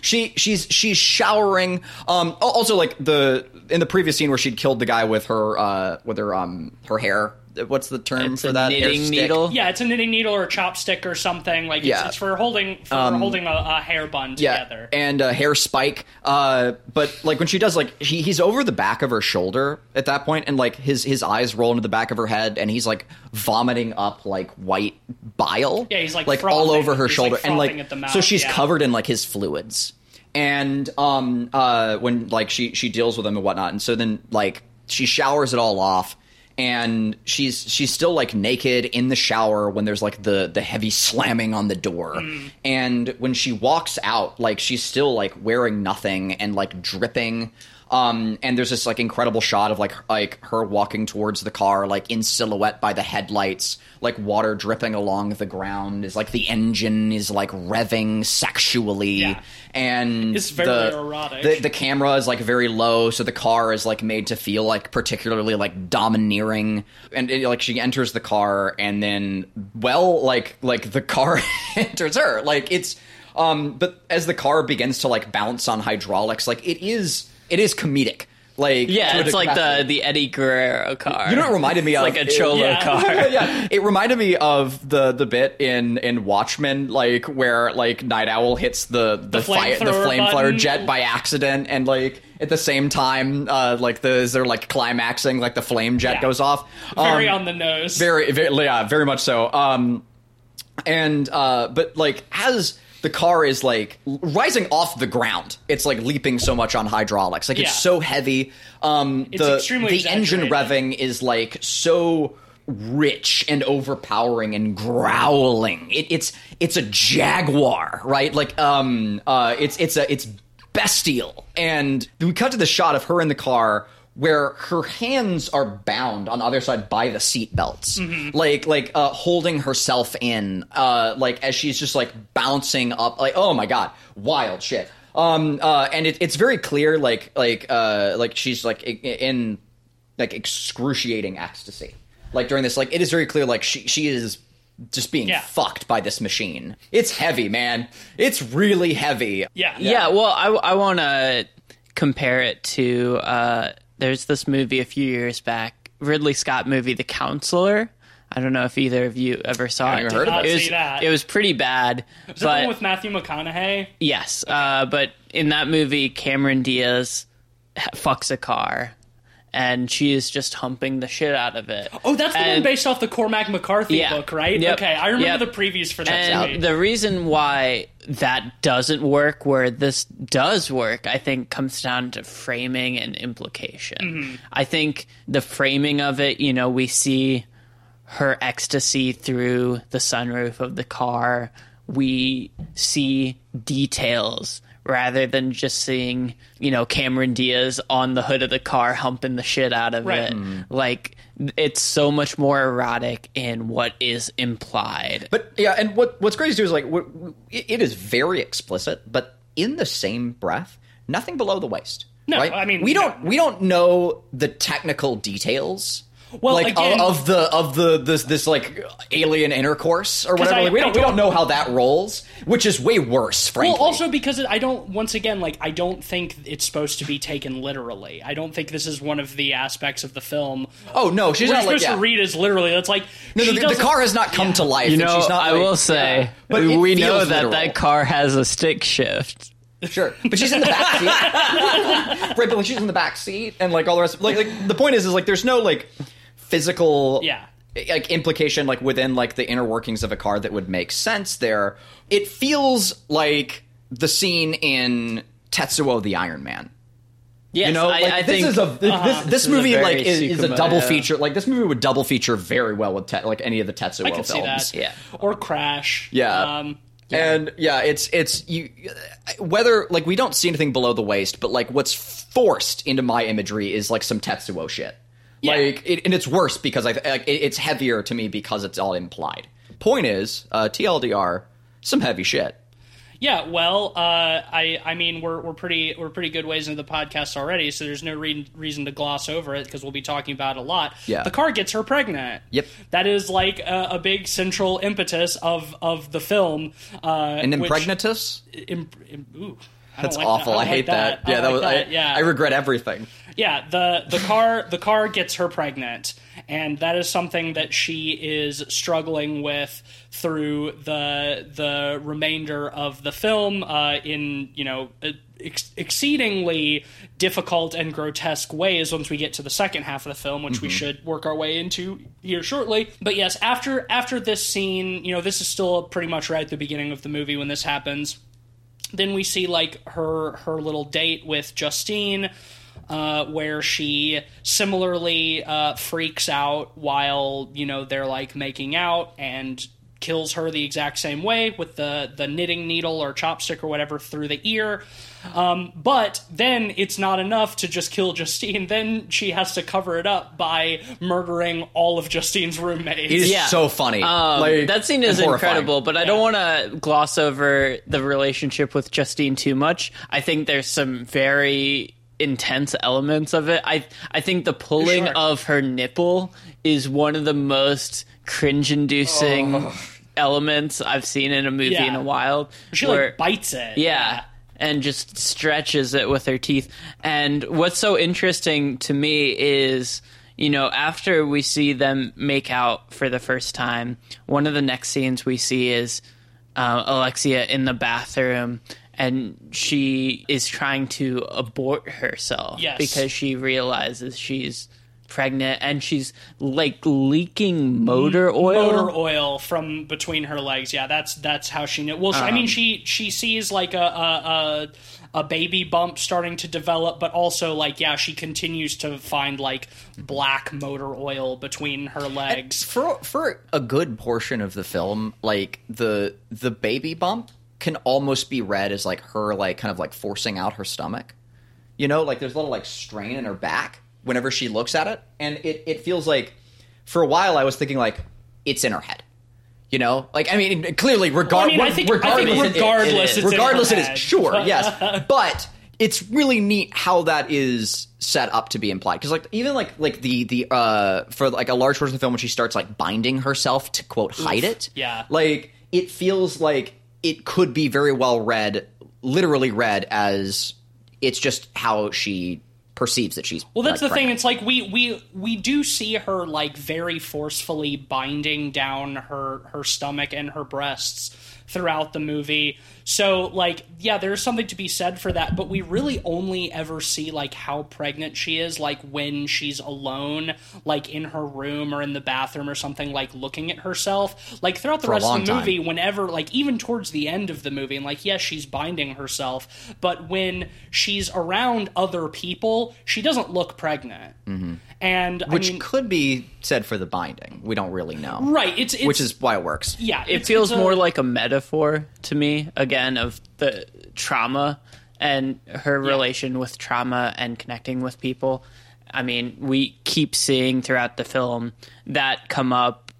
she she's she's showering. Um. Also like the in the previous scene where she'd killed the guy with her uh with her um her hair what's the term It's for a that? knitting needle. Yeah, it's a knitting needle or a chopstick or something. Like it's, Yeah. it's for holding for holding a, a hair bun Yeah, together. and a hair spike. Uh, but like when she does, like he, he's over the back of her shoulder at that point, and like his his eyes roll into the back of her head, and he's like vomiting up like white bile. Yeah, he's, like, like all over her He's, shoulder, like, and like at the mouth, so she's yeah. covered in like his fluids, and um uh when like she she deals with him and whatnot, and so then like she showers it all off. And she's she's still like naked in the shower when there's like the the heavy slamming on the door. Mm. And when she walks out, like she's still like wearing nothing and like dripping. Um, and there's this like incredible shot of like like her walking towards the car, like in silhouette by the headlights, like water dripping along the ground. Is like the engine is like revving sexually, Yeah. and It's very the, erotic. The, the camera is like very low, so the car is like made to feel like particularly like domineering. And it, like she enters the car, and then well, like like the car [laughs] enters her. Like it's um, but as the car begins to like bounce on hydraulics, like it is it is comedic. Like Yeah, it's like the the Eddie Guerrero car. You know what it reminded me of? like a cholo Yeah. car. [laughs] yeah, [laughs] it reminded me of the the bit in in Watchmen, like where like Nite Owl hits the the, fire the flamethrower flamethrower button. jet by accident, and like at the same time, uh, like the is there like climaxing, like the flame jet Yeah. goes off. Very Um, on the nose. very, very yeah very much so um and uh but like as the car is like rising off the ground. It's like leaping so much on hydraulics. Like Yeah. it's so heavy. Um It's the extremely the engine revving is like so rich and overpowering and growling. It, it's it's a jaguar right? Like um uh it's it's a it's bestial. And we cut to the shot of her in the car where her hands are bound on the other side by the seat belts. Like like uh holding herself in uh like as she's just like bouncing up like oh my god wild shit. Um uh and it, it's very clear like like uh like she's like in like excruciating ecstasy. Like during this like it is very clear like she she is just being Yeah. fucked by this machine. It's heavy man. It's really heavy. Yeah. Yeah, well, I, I want to compare it to uh, there's this movie a few years back, Ridley Scott movie, The Counselor. I don't know if either of you ever saw Haven't it. heard of it was, that. It was pretty bad, Is that the but one with Matthew McConaughey? yes, uh, but in that movie, Cameron Diaz fucks a car, and she is just humping the shit out of it. Oh, that's the one based off the Cormac McCarthy Yeah. book, right? Yep. Okay, I remember Yep. the previews for that. And movie. the reason why that doesn't work, where this does work, I think comes down to framing and implication. Mm-hmm. I think the framing of it, you know, we see her ecstasy through the sunroof of the car. We see details rather than just seeing, you know, Cameron Diaz on the hood of the car humping the shit out of Right. it. Mm-hmm. Like, it's so much more erotic in what is implied. But yeah, and what what's crazy too is like it, it is very explicit, but in the same breath, nothing below the waist. No, right? I mean, we don't no. we don't know the technical details. Well, like again- of, of the of the this this like alien intercourse or whatever. I- Like, we I don't we don't- don't know how that rolls, which is way worse. Frankly, Well, also because I don't. Once again, like I don't think it's supposed to be taken literally. I don't think this is one of the aspects of the film. oh no, she's We're not like supposed yeah. to read as literally. It's like no, she the, the car has not come to life. You and know, she's not I like- will say, yeah. But we know feels that literal. that car has a stick shift. Sure, but she's in the back seat, [laughs] right? But like she's in the back seat, and like all the rest. Like, like the point is, is like there's no like physical, Yeah. like implication like within like the inner workings of a car that would make sense there. It feels like the scene in Tetsuo the Iron Man. Yes, You know, I, like I this think is a this, this, This is a movie very like is, is a double yeah. feature. Like this movie would double feature very well with te- like any of the Tetsuo I could see films. that. Yeah. Or Crash. Yeah. Um, And yeah, it's it's you whether like we don't see anything below the waist, but like what's forced into my imagery is like some Tetsuo shit. Yeah. Like, it, and it's worse because I like it, it's heavier to me because it's all implied. Point is, uh, TLDR, some heavy shit. Yeah, well, uh, I I mean we're we're pretty we're pretty good ways into the podcast already, so there's no re- reason to gloss over it because we'll be talking about it a lot. Yeah. the car gets her pregnant. Yep. that is like a, a big central impetus of of the film. Uh, And which- impregnatus? Im, im, ooh, That's like awful. that. I, don't hate like that. Yeah, don't that like was. that. I, yeah, I regret everything. Yeah. The the car the car gets her pregnant, and that is something that she is struggling with through the the remainder of the film uh, in you know ex- exceedingly difficult and grotesque ways once we get to the second half of the film which we should work our way into here shortly. But yes after after this scene you know this is still pretty much right at the beginning of the movie when this happens. Then we see like her her little date with Justine, uh, where she similarly uh, freaks out while you know they're like making out and kills her the exact same way with the the knitting needle or chopstick or whatever through the ear. Um, but then it's not enough to just kill Justine. [laughs] Then she has to cover it up by murdering all of Justine's roommates. It's Yeah. so funny. Um, Like, that scene is incredible, but I don't want to gloss over the relationship with Justine too much. I think there's some very intense elements of it. I I think the pulling Sure. of her nipple is one of the most cringe-inducing elements I've seen in a movie Yeah. in a while. she where- like bites it. yeah. And just stretches it with her teeth. And what's so interesting to me is, you know, after we see them make out for the first time, one of the next scenes we see is uh, Alexia in the bathroom and she is trying to abort herself Yes. because she realizes she's pregnant and she's like leaking motor oil. motor oil from between her legs. Yeah, that's that's how she knew. Well, I Um, mean, she she sees like a, a a a baby bump starting to develop, but also like yeah, she continues to find like black motor oil between her legs. for for a good portion of the film, like the the baby bump can almost be read as like her like kind of like forcing out her stomach. You know, like there's a little like strain in her back whenever she looks at it, and it it feels like for a while I was thinking like it's in her head. You know, like I mean, clearly, regard, I mean, I think- I think regardless, it- regardless it is. regardless, it is sure, yes, [laughs] but it's really neat how that is set up to be implied because, like, even like like the the uh for like a large portion of the film when she starts like binding herself to quote hide it, yeah. like it feels like it could be very well read, literally read as it's just how she perceives that she's Well, that's like, the thing. It's like we we we do see her like very forcefully binding down her her stomach and her breasts throughout the movie. So like yeah, there's something to be said for that, but we really only ever see like how pregnant she is like when she's alone like in her room or in the bathroom or something like looking at herself. Like throughout the For rest of the time. movie whenever like even towards the end of the movie and like yes she's binding herself but when she's around other people she doesn't look pregnant mm-hmm. And which I mean, could be said for the binding. We don't really know, right it's, it's which is why it works. yeah it feels a- more like a metaphor to me again of the trauma and her relation with trauma and connecting with people i mean we keep seeing throughout the film that come up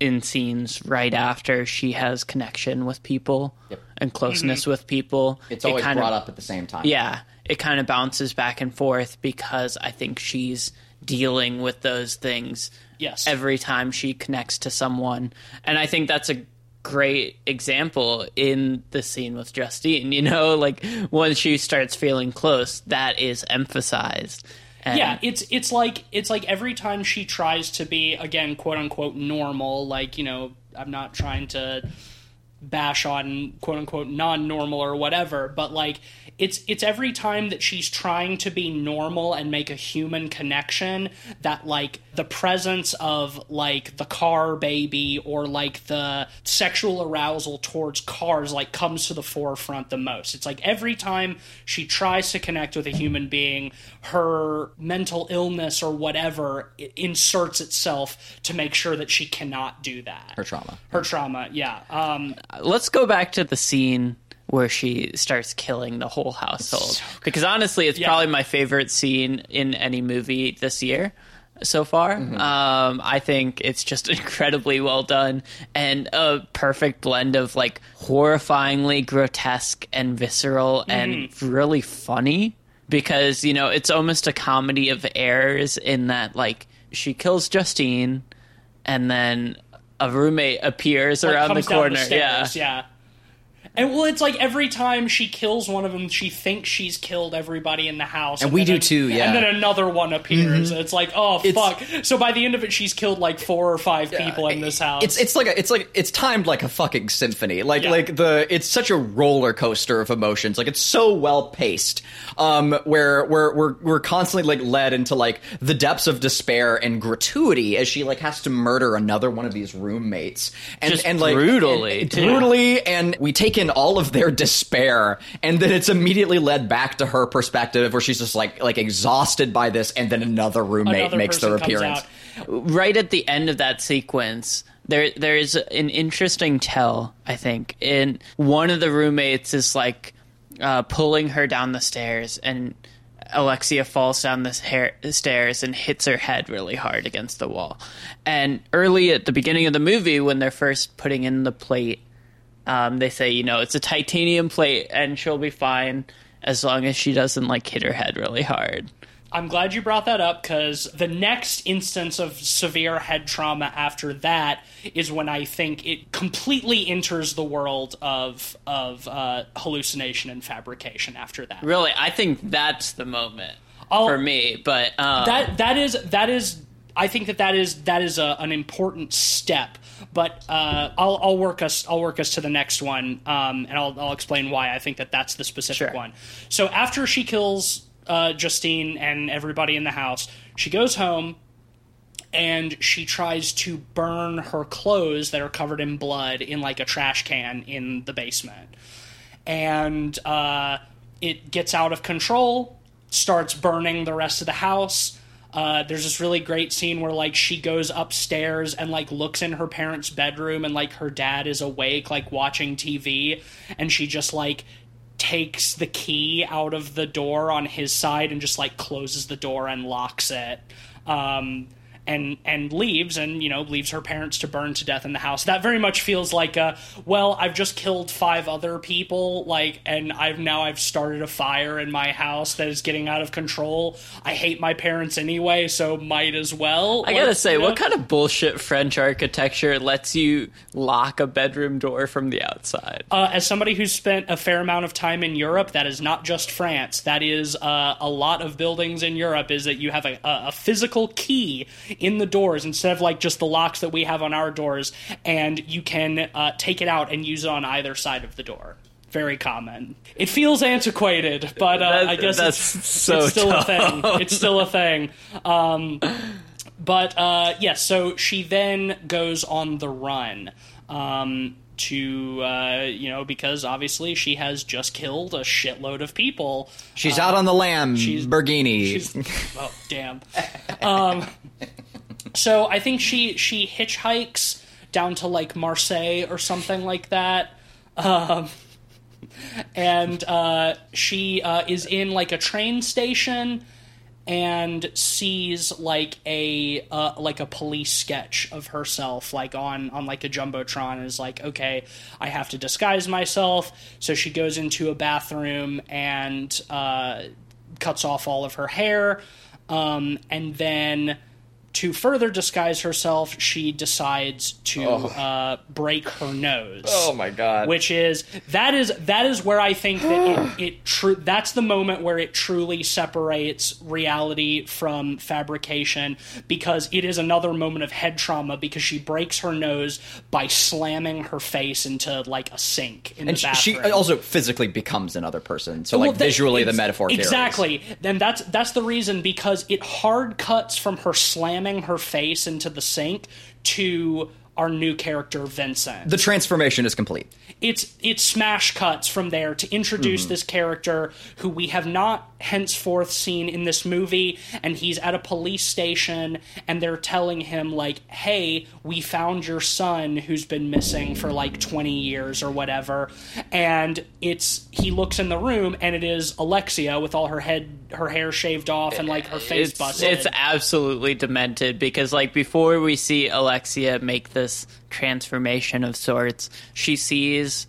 in scenes right after she has connection with people and closeness mm-hmm. with people It's It always kind of- brought up at the same time. yeah, it kind of bounces back and forth because I think she's dealing with those things Yes. every time she connects to someone. And I think that's a great example in the scene with Justine, you know, [laughs] like once she starts feeling close, that is emphasized. And yeah it's it's like it's like every time she tries to be again quote unquote normal like you know i'm not trying to bash on quote unquote non-normal or whatever but like it's it's every time that she's trying to be normal and make a human connection that like the presence of like the car baby or like the sexual arousal towards cars like comes to the forefront the most. It's like every time she tries to connect with a human being her mental illness or whatever i- inserts itself to make sure that she cannot do that. Her trauma. her trauma yeah. Um let's go back to the scene where she starts killing the whole household. Because honestly it's Yeah. probably my favorite scene in any movie this year so far. Um, i think it's just [laughs] incredibly well done and a perfect blend of like horrifyingly grotesque and visceral and really funny. Because you know it's almost a comedy of errors in that like she kills justine and then a roommate appears like, around the corner. Stairs, yeah yeah And well, it's like every time she kills one of them, she thinks she's killed everybody in the house, And we then do too, yeah. Mm-hmm. And then another one appears. It's like, oh fuck! So by the end of it, she's killed like four or five people in this house. It's it's like a, it's like it's timed like a fucking symphony. Like Yeah. like the it's such a roller coaster of emotions. Like it's so well paced. Um, where we're we're we're constantly like led into like the depths of despair and gratuity as she like has to murder another one of these roommates and Just and like brutally, and- too. brutally, and we take in all of their despair, and then it's immediately led back to her perspective where she's just like like exhausted by this, and then another roommate Another makes their appearance. out. right at the end of that sequence there there is an interesting tell i think in one of the roommates is like uh, pulling her down the stairs and alexia falls down the hair, stairs and hits her head really hard against the wall and early at the beginning of the movie when they're first putting in the plate um, they say you know it's a titanium plate and she'll be fine as long as she doesn't like hit her head really hard I'm glad you brought that up because the next instance of severe head trauma after that is when I think it completely enters the world of of uh, hallucination and fabrication. After that, Really, I think that's the moment I'll- for me. But um, that that is that is I think that that is that is a, an important step. But uh, I'll, I'll work us I'll work us to the next one, um, and I'll, I'll explain why I think that that's the specific Sure. one. So after she kills uh, Justine and everybody in the house, she goes home and she tries to burn her clothes that are covered in blood in like a trash can in the basement and uh, it gets out of control, starts burning the rest of the house. Uh, there's this really great scene where like she goes upstairs and like looks in her parents' bedroom and like her dad is awake like watching TV and she just like takes the key out of the door on his side and just like closes the door and locks it. Um, and and leaves and you know leaves her parents to burn to death in the house that very much feels like a well i've just killed five other people like and i've now i've started a fire in my house that is getting out of control i hate my parents anyway so might as well I Like, gotta say, you know? what kind of bullshit French architecture lets you lock a bedroom door from the outside? uh, as somebody who's spent a fair amount of time in Europe, that is not just France. That is uh, a lot of buildings in Europe. Is that you have a, a, a physical key in the doors instead of like just the locks that we have on our doors, and you can uh, take it out and use it on either side of the door. Very common. It feels antiquated, but uh, I guess that's it's, so it's still dumb. a thing. [laughs] It's still a thing. Um, but uh, yes, so she then goes on the run um, to uh, you know because obviously she has just killed a shitload of people. She's out on the lam, Burgini. She's [laughs] oh damn. Um, so I think she she hitchhikes down to like Marseille or something like that. Um, and uh, she uh, is in like a train station and sees like a uh, like a police sketch of herself like on on like a jumbotron and is like okay i have to disguise myself. So she goes into a bathroom and uh, cuts off all of her hair um, and then to further disguise herself she decides to uh, break her nose oh my god. which is that is that is where I think that it, [gasps] it true that's the moment where it truly separates reality from fabrication because it is another moment of head trauma because she breaks her nose by slamming her face into like a sink in and the she, bathroom. she also physically becomes another person. So Well, like that- visually, the metaphor carries. exactly. Then that's that's the reason because it hard cuts from her slamming her face into the sink to our new character Vincent. The transformation is complete. it's it's smash cuts from there to introduce mm-hmm. this character who we have not henceforth seen in this movie and he's at a police station and they're telling him like hey we found your son who's been missing for like 20 years or whatever and it's he looks in the room and it is Alexia with all her head her hair shaved off and like her face It's busted it's absolutely demented because like before we see Alexia make this transformation of sorts, she sees,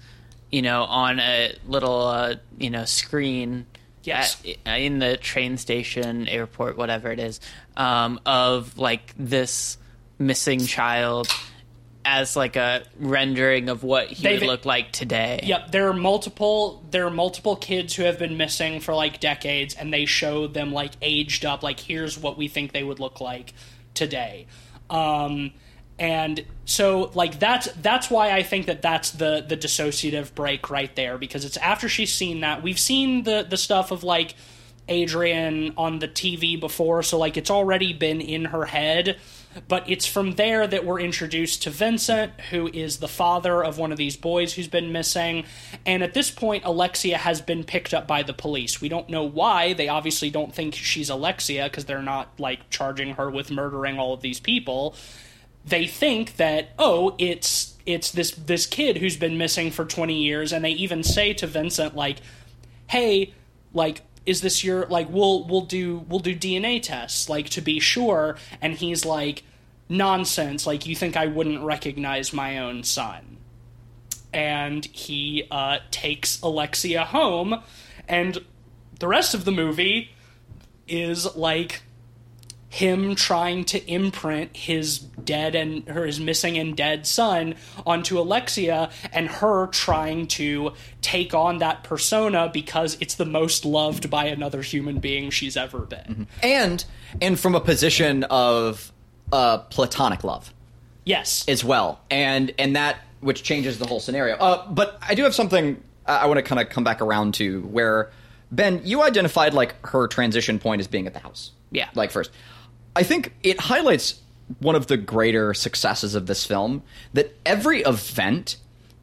you know, on a little uh, you know screen. Yes. at- in the train station, airport, whatever it is, um, of like this missing child as like a rendering of what he They've- would look like today. Yep, there are multiple there are multiple kids who have been missing for like decades and they show them like aged up like here's what we think they would look like today. Um and so like that's that's why I think that that's the the dissociative break right there because it's after she's seen that. We've seen the the stuff of like Adrian on the TV before, so like it's already been in her head. But it's from there that we're introduced to Vincent, who is the father of one of these boys who's been missing. And at this point, Alexia has been picked up by the police. We don't know why. They obviously don't think she's Alexia because they're not like charging her with murdering all of these people. They think that oh, it's it's this this kid who's been missing for 20 years and they even say to Vincent like hey like is this your like we'll we'll do we'll do DNA tests like to be sure and he's like nonsense like you think I wouldn't recognize my own son. And he uh, takes Alexia home and the rest of the movie is like him trying to imprint his dead and her his missing and dead son onto Alexia and her trying to take on that persona because it's the most loved by another human being she's ever been. and and from a position of uh, platonic love Yes. as well, and and that which changes the whole scenario. Uh, but I do have something I I want to kind of come back around to where Ben, you identified like her transition point as being at the house. Yeah. like first. I think it highlights one of the greater successes of this film that every event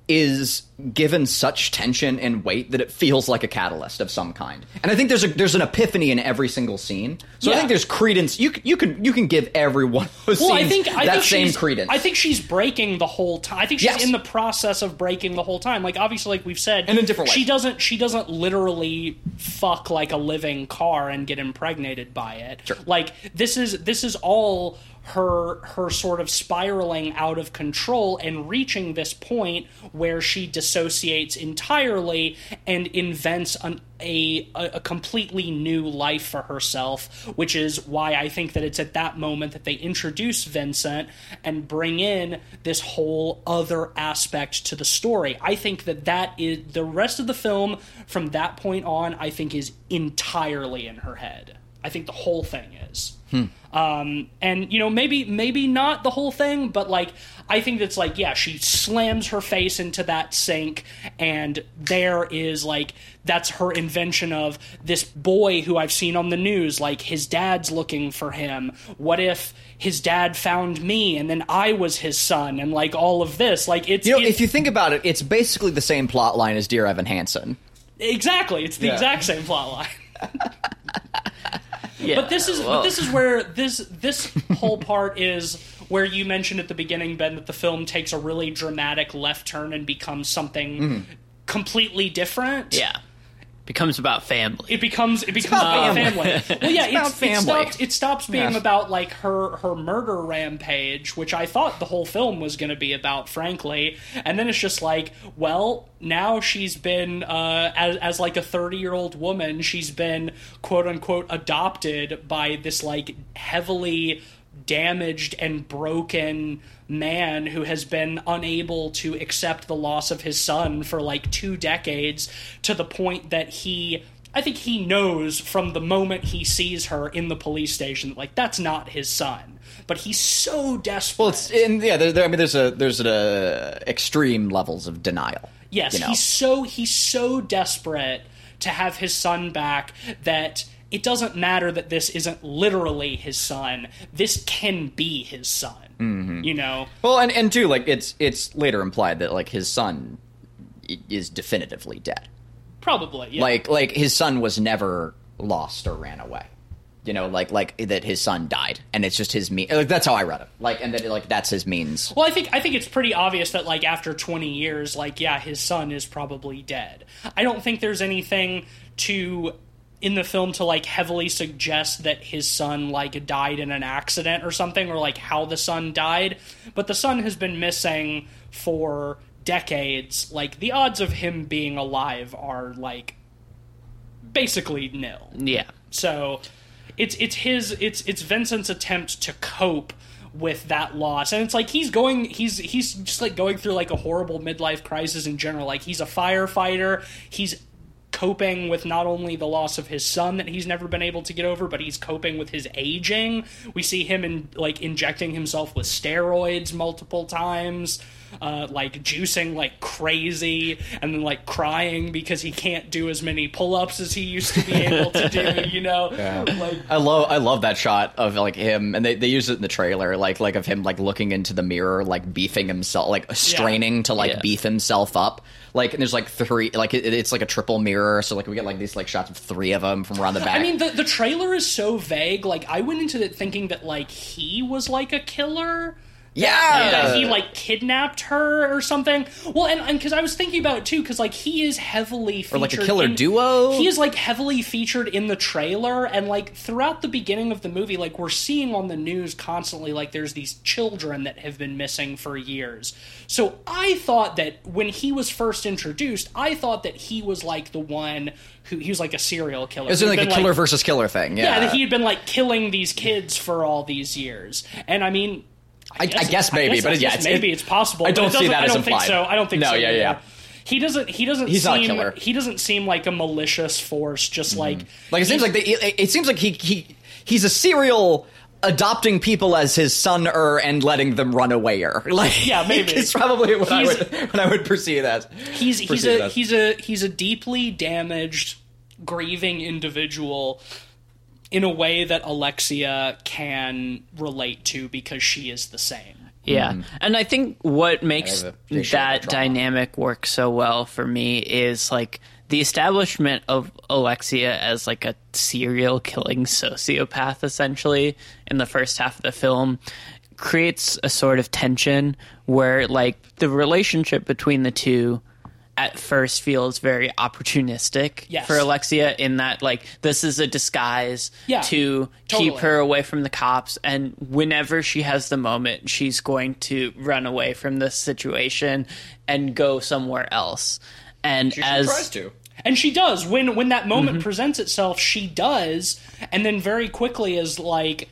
is given such tension and weight that it feels like a catalyst of some kind. And I think there's a there's an epiphany in every single scene. So I think there's credence. You you can you can give every one of those well, scenes I think I that think same she's, credence. I think she's breaking the whole time. I think she's Yes. in the process of breaking the whole time. Like obviously, like we've said, in a different way. She doesn't. She doesn't literally fuck like a living car and get impregnated by it. Sure. Like this is this is all her her sort of spiraling out of control and reaching this point where she dissociates entirely and invents an a, a completely new life for herself, which is why I think that it's at that moment that they introduce Vincent and bring in this whole other aspect to the story. I think that that is the rest of the film from that point on. I think is entirely in her head. I think the whole thing is. Um, and you know, maybe maybe not the whole thing, but like I think that's like yeah, she slams her face into that sink, and there is like that's her invention of this boy who I've seen on the news. Like his dad's looking for him. What if his dad found me and then I was his son? And like all of this, like it's you know, it- if you think about it, it's basically the same plot line as Dear Evan Hansen. exactly it's the Yeah. exact same plot line. [laughs] Yeah, But this is well, but this is where this this whole part is where you mentioned at the beginning, Ben, that the film takes a really dramatic left turn and becomes something completely different. yeah becomes about family. It becomes it becomes about about family. family. [laughs] Well, yeah, It's about it's, it family. stops it stops being Yeah. about like her her murder rampage, which I thought the whole film was going to be about, frankly. And then it's just like, well, now she's been uh, as as like a thirty year old woman, she's been quote unquote adopted by this like heavily damaged and broken man who has been unable to accept the loss of his son for like two decades to the point that he I think he knows from the moment he sees her in the police station like that's not his son. But he's so desperate. Well, it's in yeah. There, there, I mean, there's a there's a extreme levels of denial. Yes, you know? he's so he's so desperate to have his son back that it doesn't matter that this isn't literally his son. This can be his son. Mm-hmm. You know. Well, and and too, like it's it's later implied that like his son is definitively dead. Probably. Yeah. Like like his son was never lost or ran away. You know, like like that his son died, and it's just his me. Like that's how I read it. Like, and that like that's his means. Well, I think I think it's pretty obvious that like after 20 years, like yeah, his son is probably dead. I don't think there's anything to in the film to like heavily suggest that his son like died in an accident or something or like how the son died, but the son has been missing for decades. Like the odds of him being alive are like basically nil. yeah, So it's it's his it's it's Vincent's attempt to cope with that loss. And it's like he's going he's he's just like going through like a horrible midlife crisis in general. Like he's a firefighter. He's coping with not only the loss of his son that he's never been able to get over but he's coping with his aging. We see him in like injecting himself with steroids multiple times uh, like juicing like crazy and then like crying because he can't do as many pull-ups as he used to be able to do [laughs] you know like I love I love that shot of like him and they, they use it in the trailer like like of him like looking into the mirror like beefing himself like straining to like Yeah. beef himself up like and there's like three like it, it's like a triple mirror so like we get like these like shots of three of them from around the back I mean, the the trailer is so vague. Like, I went into it thinking that like he was like a killer. Yeah that he like kidnapped her or something. Well, and and because I was thinking about it too, because like he is heavily featured Or, like, a killer in- duo? He is like heavily featured in the trailer, and like throughout the beginning of the movie, like we're seeing on the news constantly, like there's these children that have been missing for years. So I thought that when he was first introduced, I thought that he was like the one who he was like a serial killer. it was like a been, killer versus killer thing yeah, yeah, that he had been like killing these kids for all these years, and I mean, I, I guess maybe guess- but yeah it's, maybe it- it's possible. I don't see that I as don't think implied. so. I don't think No, so. yeah, yeah. He doesn't. He doesn't. He's not a seem, killer. He doesn't seem like a malicious force. Just like Like it seems like they, it, it seems like he he he's a serial adopting people as his son er and letting them run away er. [laughs] Like Yeah, [laughs] maybe. it's probably what I would [laughs] what I would perceive as. he's he's a he's a he's a deeply damaged, grieving individual. In a way that Alexia can relate to because she is the same. Yeah. Mm-hmm. And I think what makes have a- they share that that dynamic work so well for me is like the establishment of Alexia as like a serial killing sociopath essentially in the first half of the film creates a sort of tension where like the relationship between the two at first feels very opportunistic Yes. for Alexia in that like this is a disguise Yeah, to totally. keep her away from the cops and whenever she has the moment she's going to run away from this situation and go somewhere else and as to. And she does when when that moment Mm-hmm. presents itself. She does, and then very quickly is like.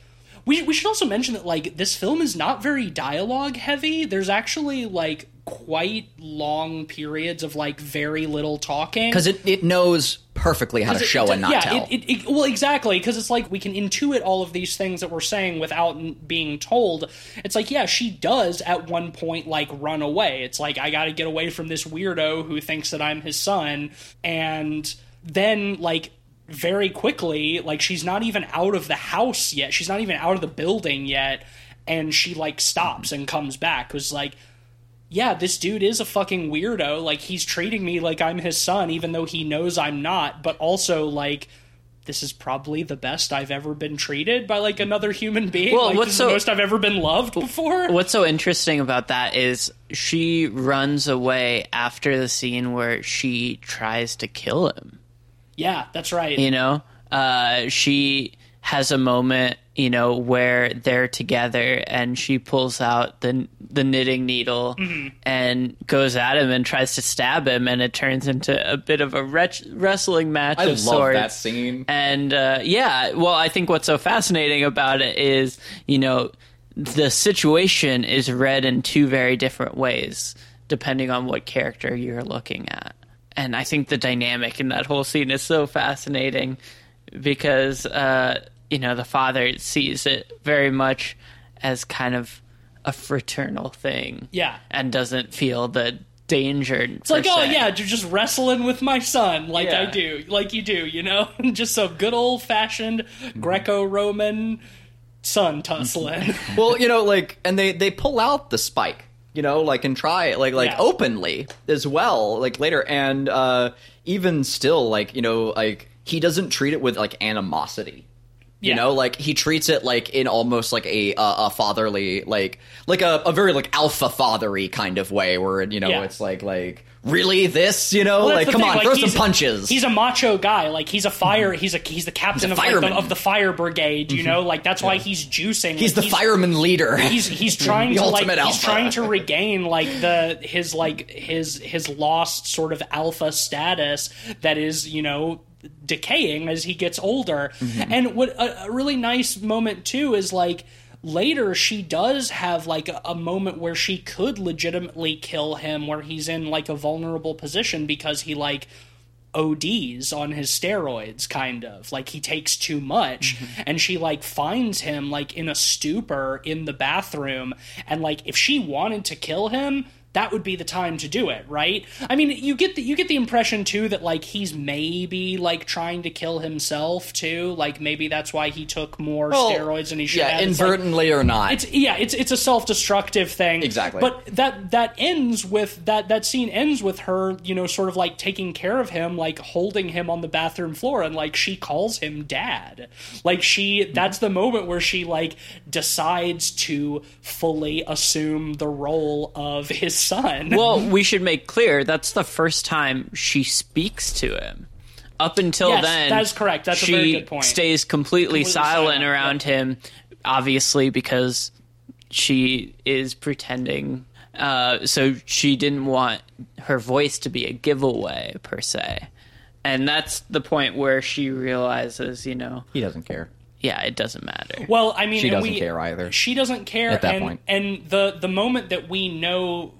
We, we should also mention that like this film is not very dialogue heavy. There's actually like quite long periods of like very little talking Because it, it knows perfectly how to show it- and not yeah, tell. It, it, it, well, exactly, because it's like we can intuit all of these things that we're saying without being told. It's like, yeah, she does at one point like run away. It's like I got to get away from this weirdo who thinks that I'm his son, and then like very quickly, like she's not even out of the house yet. She's not even out of the building yet, and she like stops and comes back. Was like yeah, this dude is a fucking weirdo. Like he's treating me like I'm his son, even though he knows I'm not. But also, like, this is probably the best I've ever been treated by like another human being. Well, like, what's so- the most I've ever been loved before. what's so interesting about that is she runs away after the scene where she tries to kill him Yeah, that's right. you know uh, she has a moment you know where they're together and she pulls out the the knitting needle Mm-hmm. and goes at him and tries to stab him and it turns into a bit of a wretch- wrestling match I of love sorts that scene. and uh, yeah, well, I think what's so fascinating about it is, you know, the situation is read in two very different ways, depending on what character you're looking at. And I think the dynamic in that whole scene is so fascinating because, uh, you know, the father sees it very much as kind of a fraternal thing. Yeah. And doesn't feel the danger. it's like, oh yeah, you're just wrestling with my son, like I do, like you do, you know, [laughs] just a good old fashioned Mm-hmm. Greco-Roman son tussling. [laughs] well, you know, like, and they they pull out the spike, you know, like and try it, like like Yeah. openly as well, like later, and uh even still, like you know, like he doesn't treat it with like animosity. You Yeah. know, like he treats it like in almost like a uh, a fatherly, like like a, a very like alpha fathery kind of way, where you know Yeah. it's like like really this, you know, Well, like come thing, on, like, throw he's- some punches. He's a macho guy. Like he's a fire. He's a he's the captain He's of, like, the. Mm-hmm. of the fire brigade. You know, like that's why he's juicing. he's Like, the fireman leader. He's he's [laughs] trying to like ultimate he's trying to regain like the his like his his lost sort of alpha status that is you know decaying as he gets older. Mm-hmm. And what a, a really nice moment too is like later she does have like a, a moment where she could legitimately kill him where he's in like a vulnerable position because he like ODs on his steroids, kind of. Like he takes too much. Mm-hmm. And she like finds him like in a stupor in the bathroom. And like if she wanted to kill him, that would be the time to do it, right? I mean, you get the you get the impression too that like he's maybe like trying to kill himself too. Like maybe that's why he took more Well, steroids and he should yeah, have. It's like- inadvertently or not. it's yeah, it's it's a self-destructive thing. Exactly. But that that ends with that that scene ends with her, you know, sort of like taking care of him, like holding him on the bathroom floor and like she calls him dad. Like she that's the moment where she like decides to fully assume the role of his son. Well, we should make clear that's the first time she speaks to him. Up until Yes, then, that is correct. That's a she very good point. stays completely, Completely silent, silent, around him, obviously because she is pretending. Uh, so she didn't want her voice to be a giveaway per se, and that's the point where she realizes, you know, he doesn't care. Yeah, it doesn't matter. Well, I mean, She doesn't we- care either. She doesn't care At that and, point. And the the moment that we know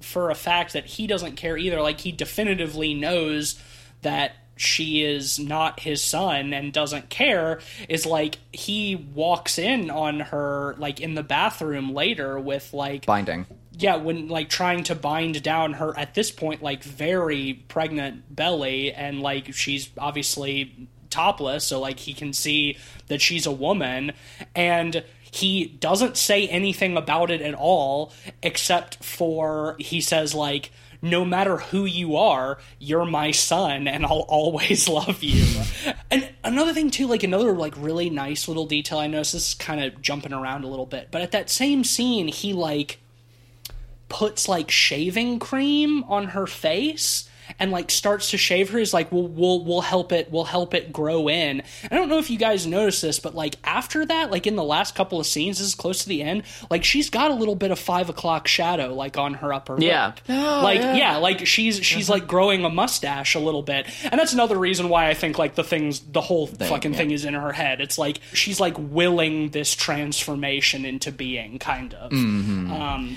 for a fact that he doesn't care either, like he definitively knows that she is not his son and doesn't care is like he walks in on her like in the bathroom later with like Binding. yeah when like trying to bind down her at this point like very pregnant belly and like she's obviously topless so like he can see that she's a woman and he doesn't say anything about it at all except for he says like no matter who you are, you're my son and I'll [laughs] always love you. and another thing too, like another like really nice little detail I noticed this is kind of jumping around a little bit, but at that same scene he like puts like shaving cream on her face and like starts to shave her is like we'll we'll we'll help it we'll help it grow in i don't know if you guys noticed this but like after that like in the last couple of scenes this is close to the end like she's got a little bit of five o'clock shadow like on her upper Yeah. [gasps] lip like yeah. like she's she's like growing a mustache a little bit and that's another reason why i think like the things the whole fucking yeah. thing is in her head it's like she's like willing this transformation into being kind of um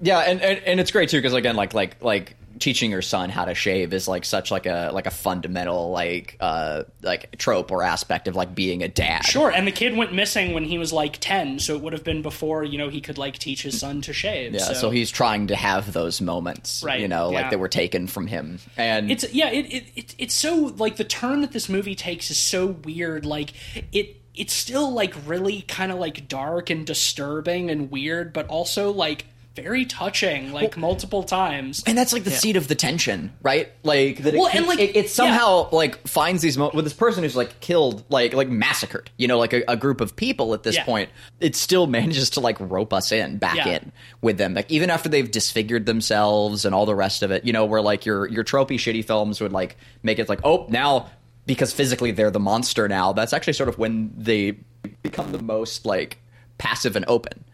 Yeah, and, and, and it's great too because again, like like like teaching your son how to shave is like such like a like a fundamental like uh like trope or aspect of like being a dad. Sure, and the kid went missing when he was like ten, so it would have been before you know he could like teach his son to shave. Yeah, so, so, he's trying to have those moments, Right, You know, yeah. like that were taken from him, and it's yeah, it, it it it's so like the turn that this movie takes is so weird. Like it it's still like really kind of like dark and disturbing and weird, but also like very touching, like multiple times. and that's like the seat of the tension, right? Like that. It, Well, and, like, it, it somehow like finds these mo- with this person who's like killed, like like massacred. You know, like a, a group of people at this Yeah. point. It still [laughs] manages to like rope us in back Yeah. in with them, like even after they've disfigured themselves and all the rest of it. You know, where like your your tropey shitty films would like make it like, oh, now because physically they're the monster now. That's actually sort of when they become the most like passive and open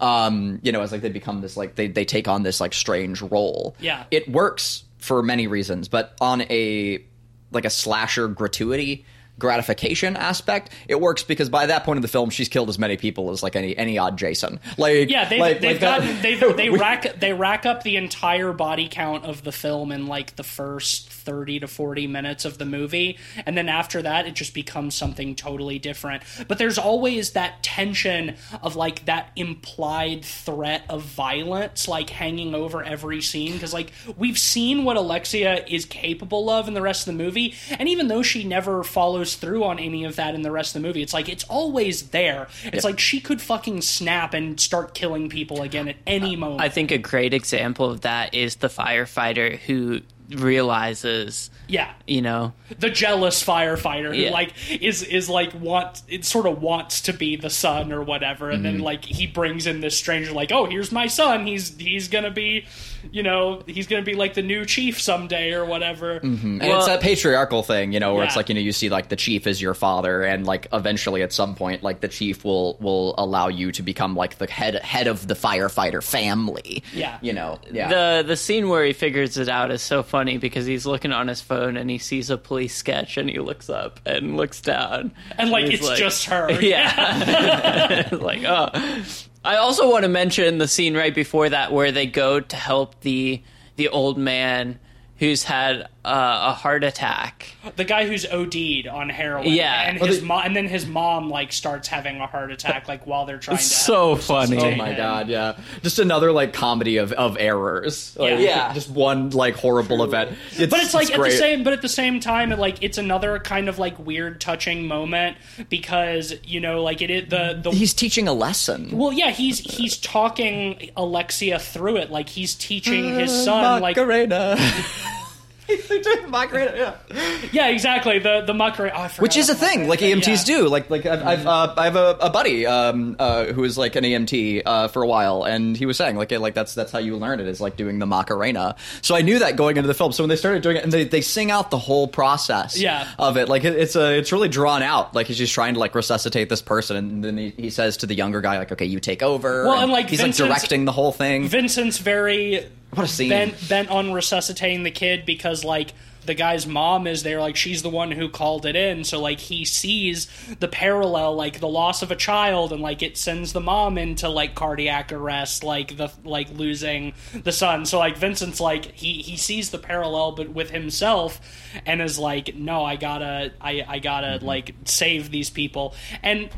um, you know, as like they become this like they they take on this like strange role. Yeah. it works for many reasons, but on a like a slasher gratuity gratification aspect, it works because by that point in the film, she's killed as many people as like any any odd Jason. Like Yeah, they've, like, they've like gotten they they [laughs] rack they rack up the entire body count of the film in like the first thirty to forty minutes of the movie, and then after that it just becomes something totally different. But there's always that tension of like that implied threat of violence like hanging over every scene because like we've seen what Alexia is capable of in the rest of the movie, and even though she never follows through on any of that in the rest of the movie, it's like it's always there. It's like she could fucking snap and start killing people again at any moment. I think a great example of that is the firefighter who realizes, yeah, you know, the jealous firefighter who Yeah. like is is like want it sort of wants to be the son or whatever, and Mm-hmm. then like he brings in this stranger like, oh, here's my son. He's he's gonna be, you know, he's gonna be like the new chief someday or whatever. And Well- it's that patriarchal thing, you know, where it's like you know you see like the chief is your father, and like eventually at some point, like the chief will will allow you to become like the head head of the firefighter family. Yeah. you know, yeah. the the scene where he figures it out is so funny funny because he's looking on his phone and he sees a police sketch and he looks up and looks down And, like, he's it's just her. [laughs] Yeah, [laughs] [laughs] like oh. I also want to mention the scene right before that where they go to help the the old man who's had uh, a heart attack. the guy who's OD'd on heroin. Yeah. and Well, his they- mom, and then his mom like starts having a heart attack like while they're trying to. So funny. Oh my him. god, yeah. Just another like comedy of, of errors. Like, Yeah. Yeah. Just one like horrible event. But it's like at the same, but at the same time, it, like it's another kind of like weird, touching moment because you know, like it is the the He's teaching a lesson. Well, yeah, he's he's talking Alexia through it, like he's teaching his son, like [laughs] Macarena. Macarena, yeah. yeah, exactly the the Macarena, oh, Which is a thing, like EMTs Yeah. do. Like, like I've, I've uh, I have a, a buddy um, uh, who is like an EMT uh, for a while, and he was saying like, like that's that's how you learn it is like doing the Macarena. So I knew that going into the film. So when they started doing it, and they, they sing out the whole process Yeah. of it, like it, it's a it's really drawn out. Like he's just trying to like resuscitate this person, and then he, he says to the younger guy like, okay, you take over. Well, and, like, he's Vincent's- like directing the whole thing. Vincent's very What a scene. bent bent on resuscitating the kid because like the guy's mom is there like she's the one who called it in. So like he sees the parallel like the loss of a child and like it sends the mom into like cardiac arrest like the like losing the son. So like Vincent's like he he sees the parallel but with himself and is like no I gotta I I gotta mm-hmm. like save these people. And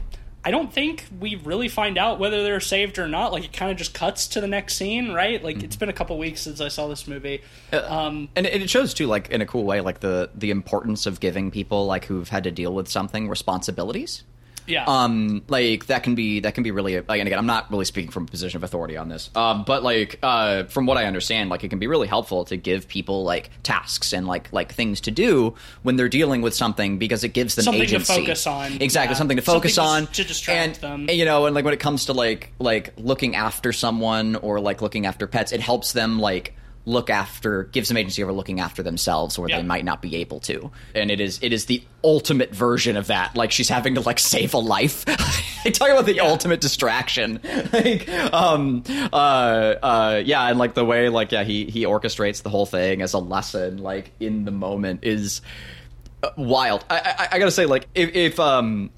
I don't think we really find out whether they're saved or not. Like it kind of just cuts to the next scene, right? Like it's been a couple weeks since I saw this movie. Um, and it it shows too, like in a cool way, like the the importance of giving people like who've had to deal with something responsibilities. Yeah, Um, like that can be that can be really like, and again, I'm not really speaking from a position of authority on this. Um, but like uh, from what I understand, like it can be really helpful to give people like tasks and like like things to do when they're dealing with something because it gives them Something to focus on. Exactly, Yeah. something to focus Something on to distract and, them. and, you know, and like when it comes to like like looking after someone or like looking after pets, it helps them like look after give some agency over looking after themselves where Yeah. they might not be able to and it is it is the ultimate version of that like she's having to like save a life [laughs] talk about the ultimate distraction [laughs] like um uh uh yeah and like the way like yeah he he orchestrates the whole thing as a lesson like in the moment is uh, wild i i, I gotta say like if, if um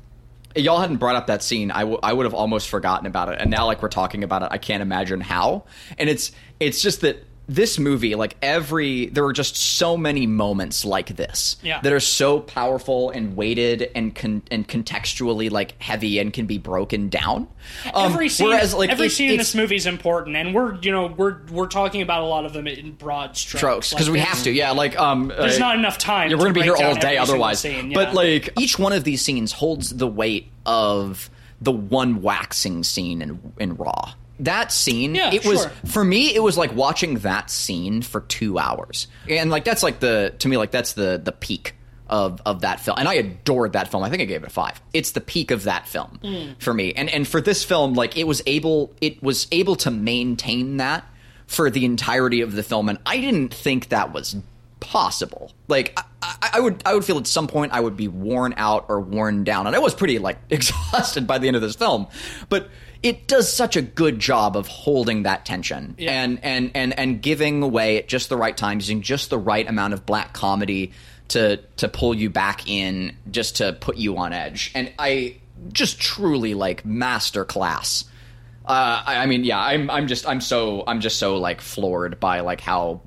y'all hadn't brought up that scene, I, w- I would have almost forgotten about it. And now, like we're talking about it, I can't imagine how. And it's it's just that this movie, like every, there are just so many moments like this Yeah. that are so powerful and weighted and con- and contextually like heavy and can be broken down. Um, every scene, whereas, like, every it- scene in this movie is important, and we're you know we're we're talking about a lot of them in broad strokes. because Like, we have to. Yeah, like um, There's uh, not enough time. Yeah, we're gonna be here all day otherwise. Scene, But like each one of these scenes holds the weight of the one waxing scene in in Raw. That scene, Yeah, it was sure. for me. It was like watching that scene for two hours, and like that's like the to me like that's the the peak of of that film. And I adored that film. I think I gave it a five. It's the peak of that film Hmm. for me. And and for this film, like it was able it was able to maintain that for the entirety of the film, and I didn't think that was possible. Like I, I, I would, I would feel at some point I would be worn out or worn down, and I was pretty like [laughs] exhausted by the end of this film. But it does such a good job of holding that tension Yeah. and and and and giving away at just the right time, using just the right amount of black comedy to to pull you back in, just to put you on edge. And I just truly like master class. Uh, I, I mean, yeah, I'm I'm just I'm so I'm just so like floored by like how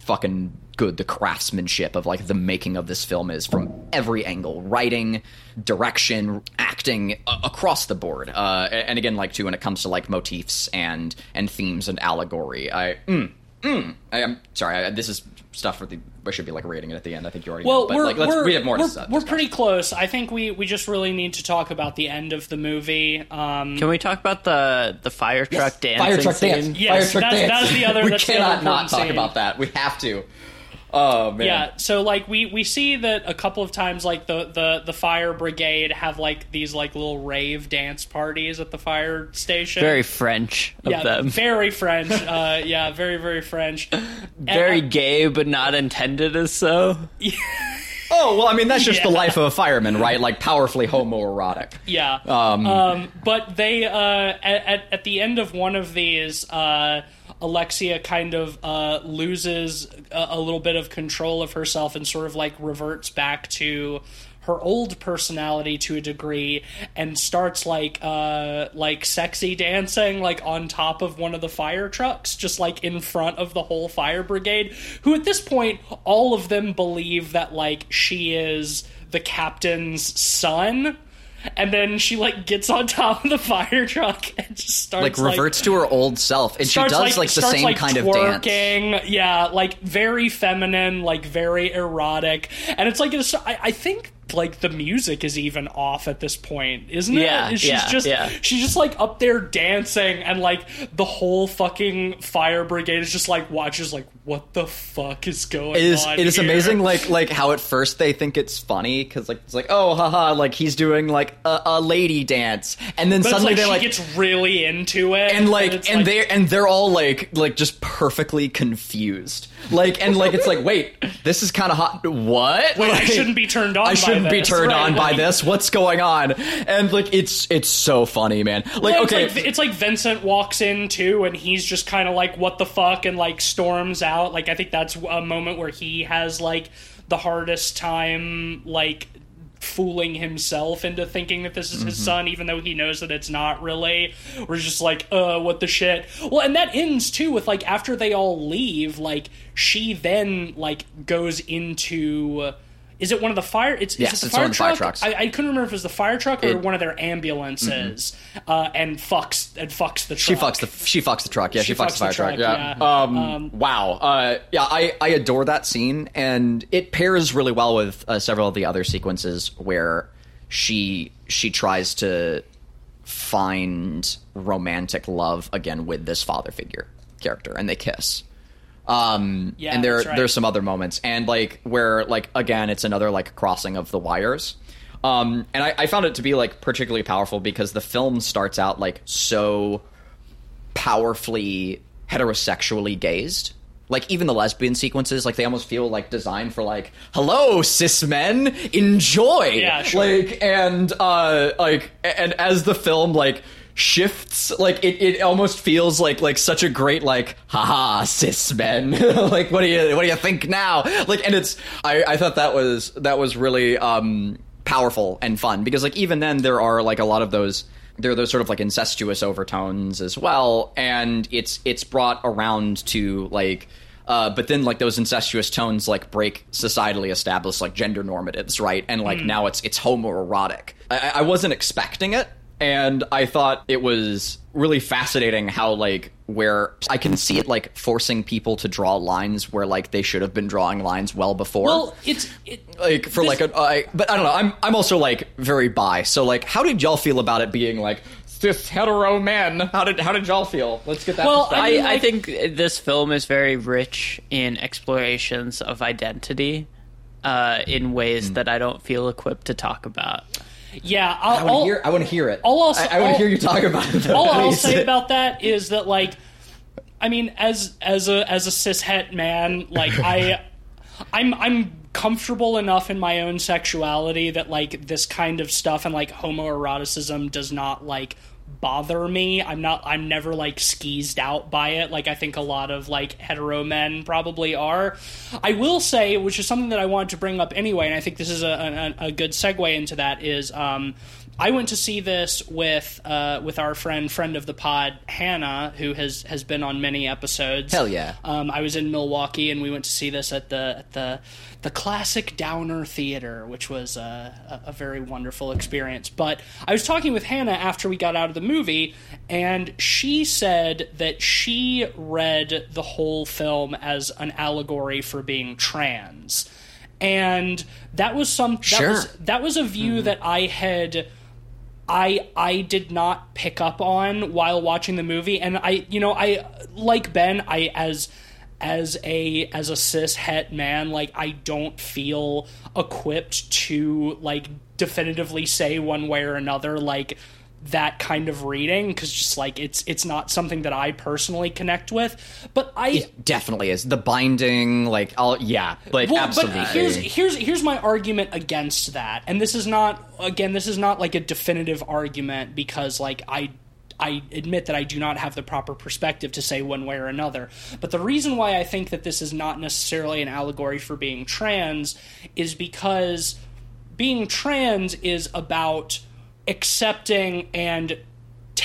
fucking good the craftsmanship of like the making of this film is from every angle writing direction acting a- across the board uh and again like too when it comes to like motifs and and themes and allegory i mm, mm, I, i'm sorry I, this is stuff for the i should be like rating it at the end i think you already Well, know, but we're, like let's we're, we have more we're, to say we're pretty close. I think we, we just really need to talk about the end of the movie. Um, Can we talk about the the fire truck dancing fire truck scene? dance Yes, fire truck that's- dance that's the other- we that's the cannot other not talk scene. about that we have to oh man Yeah, so like we we see that a couple of times like the the the fire brigade have like these like little rave dance parties at the fire station. Very French of yeah, them. very French. Uh, yeah, very very French. [laughs] Very And- gay, but not intended as so. [laughs] Oh well, I mean that's just the life of a fireman, right? Like powerfully homoerotic. Yeah. Um, Um, but they uh, at, at at the end of one of these, uh, Alexia kind of uh, loses a, a little bit of control of herself and sort of like reverts back to her old personality to a degree and starts like uh like sexy dancing like on top of one of the fire trucks just like in front of the whole fire brigade who at this point all of them believe that like she is the captain's son and then she like gets on top of the fire truck and just starts like reverts to her old self, and she does like, the starts, same like, kind of dance. twerking. Yeah, like very feminine, like very erotic, and it's like it's, I, I think like the music is even off at this point, isn't it? Yeah, she's yeah, just yeah. she's just like up there dancing, and like the whole fucking fire brigade is just like watches, like what the fuck is going It is on? it is here? amazing like like how at first they think it's funny because like it's like oh haha like he's doing like a, a lady dance and then But suddenly like they're she like gets really into it, and like it's and they're and they're all like like just perfectly confused like and like it's like wait this is kind of hot what Wait, I shouldn't be turned on. I by be turned right, on by like- this. What's going on? And like it's it's so funny, man. Like okay, it's like, it's like Vincent walks in too, and he's just kind of like, "What the fuck?" and like storms out. Like I think that's a moment where he has like the hardest time like fooling himself into thinking that this is his son, even though he knows that it's not really. We're just like, uh, what the shit? Well, and that ends too with like after they all leave, like she then like goes into. Is it one of the fire? It's, Yes, it the it's fire one of the fire truck? trucks. I, I couldn't remember if it was the fire truck or It- one of their ambulances, uh, and fucks and fucks the she truck. fucks the she fucks the truck. Yeah, she, fucks, the fire truck. truck, Yeah. yeah. Um, Wow. Uh, yeah, I I adore that scene, and it pairs really well with uh, several of the other sequences where she she tries to find romantic love again with this father figure character, and they kiss. Um, Yeah, and there right. there's some other moments, and like where like again, it's another like crossing of the wires. Um, and I, I found it to be like particularly powerful because the film starts out like so powerfully heterosexually gazed. Like even the lesbian sequences, like they almost feel like designed for like, hello, cis men, enjoy. Yeah, sure. Like and uh like and as the film like shifts, like it, it almost feels like like such a great like, haha, cis men. [laughs] like what do you what do you think now? Like and it's I, I thought that was that was really um powerful and fun because like even then there are like a lot of those there are those sort of like incestuous overtones as well and it's it's brought around to like uh, but then like those incestuous tones like break societally established like gender normatives right and like now it's it's homoerotic I, I wasn't expecting it and i thought it was really fascinating how like where i can see it like forcing people to draw lines where like they should have been drawing lines well before Well, it's it, like for This- like a I, but I don't know. I'm I'm also like very bi. So like, how did y'all feel about it being like cis hetero men? How did how did y'all feel? Let's get that. Well. I I, mean, I think this film is very rich in explorations of identity uh, in ways that I don't feel equipped to talk about. Yeah. I I'll, want to I'll- hear. I want to hear it. I'll also- I, I want to hear you talk about it. Though, all I'll say about that is that like I mean as as a as a cis het man like [laughs] I I'm I'm comfortable enough in my own sexuality that like this kind of stuff and like homoeroticism does not like bother me. I'm not I'm never like skeezed out by it like I think a lot of like hetero men probably are. I will say, which is something that I wanted to bring up anyway, and I think this is a, a, a good segue into that is um I went to see this with uh, with our friend, friend of the pod, Hannah, who has has been on many episodes. Hell yeah. Um, I was in Milwaukee, and we went to see this at the at the the classic Downer Theater, which was uh, a, a very wonderful experience. But I was talking with Hannah after we got out of the movie, and she said that she read the whole film as an allegory for being trans, and that was some that Sure. was that was a view that I had. I I did not pick up on while watching the movie, and I you know I like Ben I as as a as a cis het man like I don't feel equipped to like definitively say one way or another like that kind of reading because just like it's it's not something that I personally connect with, but I It definitely is the binding. Like, I'll yeah, like well, absolutely. But here's here's here's my argument against that, and this is not again this is not like a definitive argument because like I I admit that I do not have the proper perspective to say one way or another. But the reason why I think that this is not necessarily an allegory for being trans is because being trans is about accepting and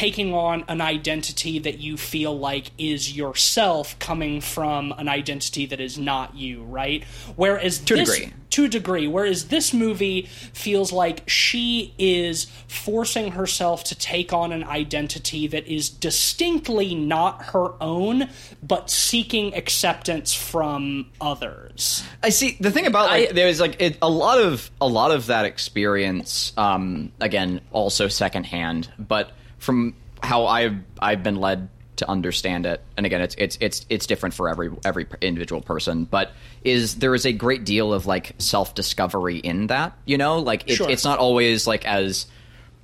taking on an identity that you feel like is yourself coming from an identity that is not you, right? Whereas To a this, degree. to a degree, whereas this movie feels like she is forcing herself to take on an identity that is distinctly not her own, but seeking acceptance from others. I see. The thing about like I- there's like it, a lot of a lot of that experience. Um, again, also secondhand, but from how I've I've been led to understand it, and again, it's it's it's it's different for every every individual person. But is there is a great deal of like self discovery in that? You know, like it, Sure. it's not always like as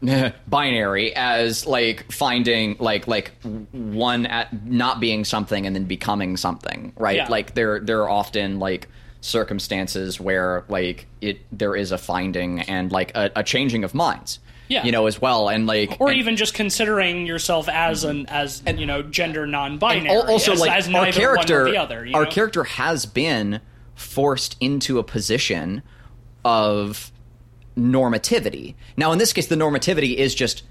[laughs] binary as like finding like like one at not being something and then becoming something right Yeah. like there there are often like circumstances where like it there is a finding and like a, a changing of minds Yeah. you know as well and like Or and- even just considering yourself as an as you know gender non-binary, al- also as, like as our character one or the other. our know? character has been forced into a position of normativity now in this case the normativity is just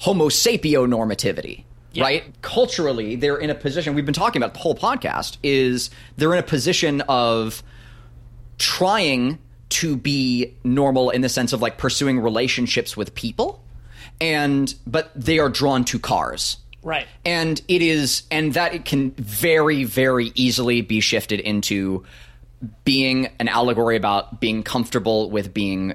homo sapio normativity Yeah. right culturally they're in a position we've been talking about the whole podcast is they're in a position of trying to be normal in the sense of like pursuing relationships with people and but they are drawn to cars right. and it is and that it can very very easily be shifted into being an allegory about being comfortable with being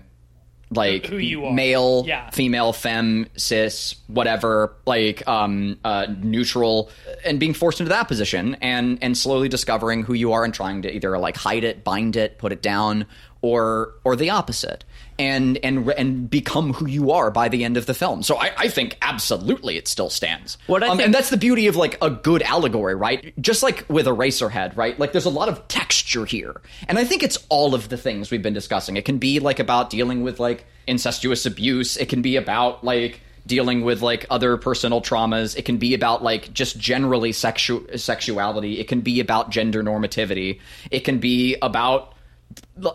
like Who you are. male Yeah. female femme cis whatever like um uh neutral and being forced into that position and and slowly discovering who you are and trying to either like hide it bind it put it down or or the opposite and and and become who you are by the end of the film. So i i think absolutely it still stands. What I um, think- and that's the beauty of like a good allegory right? Just like with Eraserhead right? Like there's a lot of texture here. And i think it's all of the things we've been discussing. It can be like about dealing with like incestuous abuse. It can be about like dealing with like other personal traumas. It can be about like just generally sexu- sexuality. It can be about gender normativity. It can be about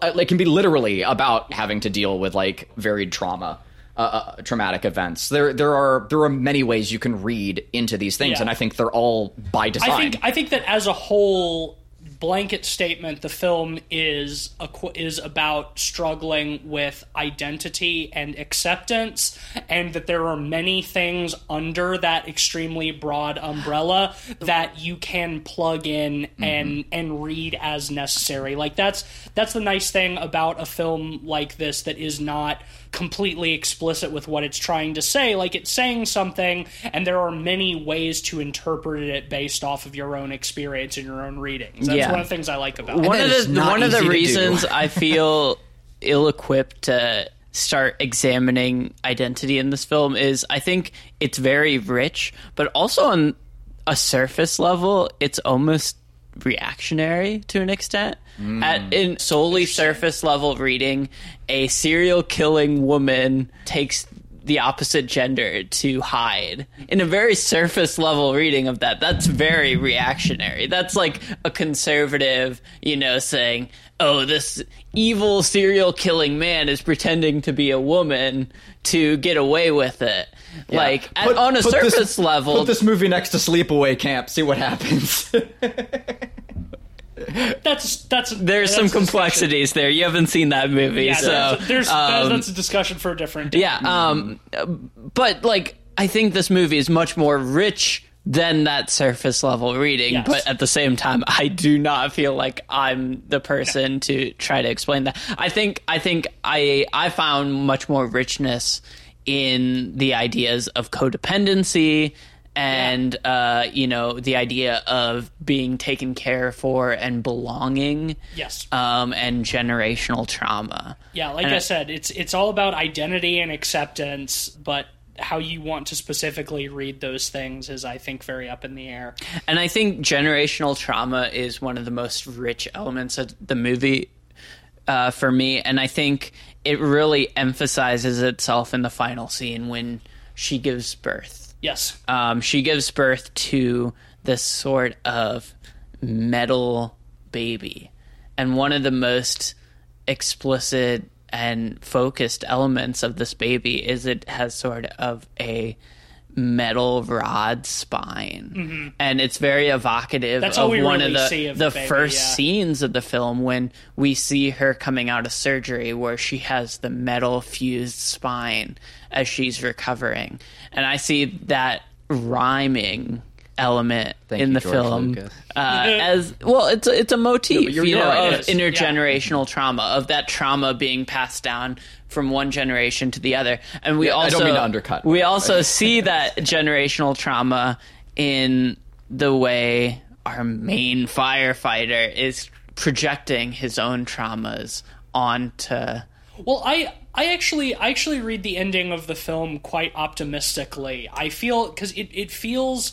it can be literally about having to deal with like varied trauma uh, uh, traumatic events there there are there are many ways you can read into these things Yeah. and i think they're all by design I think I think that as a whole blanket statement, the film is a, is about struggling with identity and acceptance, and that there are many things under that extremely broad umbrella that you can plug in mm-hmm. and and read as necessary. Like that's that's the nice thing about a film like this that is not completely explicit with what it's trying to say. Like it's saying something, and there are many ways to interpret it based off of your own experience and your own readings. That's Yeah. one of the things I like about it. one that of the one of the easy to do. reasons I [laughs] feel ill-equipped to start examining identity in this film is I think it's very rich, but also on a surface level, it's almost reactionary to an extent. Mm. At in solely surface level reading, a serial killing woman takes the opposite gender to hide. In a very surface level reading of that, that's very reactionary. That's like a conservative, you know, saying, oh, this evil serial killing man is pretending to be a woman to get away with it. Like, at, on a put this- surface level, put this movie next to sleepaway camp see what happens [laughs] That's that's there's that's some complexities there. You haven't seen that movie, Yeah, so there's, there's um, that's a discussion for a different. day. Yeah, um, but like I think this movie is much more rich than that surface level reading. Yes. But at the same time, I do not feel like I'm the person to try to explain that. I think I think I I found much more richness in the ideas of codependency and uh, you know the idea of being taken care for and belonging Yes. um, and generational trauma Yeah, like I I- said, it's it's all about identity and acceptance, but how you want to specifically read those things is, I think, very up in the air. And I think generational trauma is one of the most rich elements of the movie uh, for me. And I think it really emphasizes itself in the final scene when she gives birth. Yes. um, she gives birth to this sort of metal baby. And one of the most explicit and focused elements of this baby is it has sort of a metal rod spine and it's very evocative Mm-hmm. That's of one really of the, of the the baby, first yeah. scenes of the film when we see her coming out of surgery where she has the metal fused spine as she's recovering and i see that rhyming element Thank in you, the George film uh, as well it's a, it's a motif but you're- you you're know right, of it is. intergenerational trauma of that trauma being passed down from one generation to the other and we Yeah, I also don't mean to undercut. we also see that generational trauma in the way our main firefighter is projecting his own traumas onto Well, I I actually I actually read the ending of the film quite optimistically. I feel because it, it feels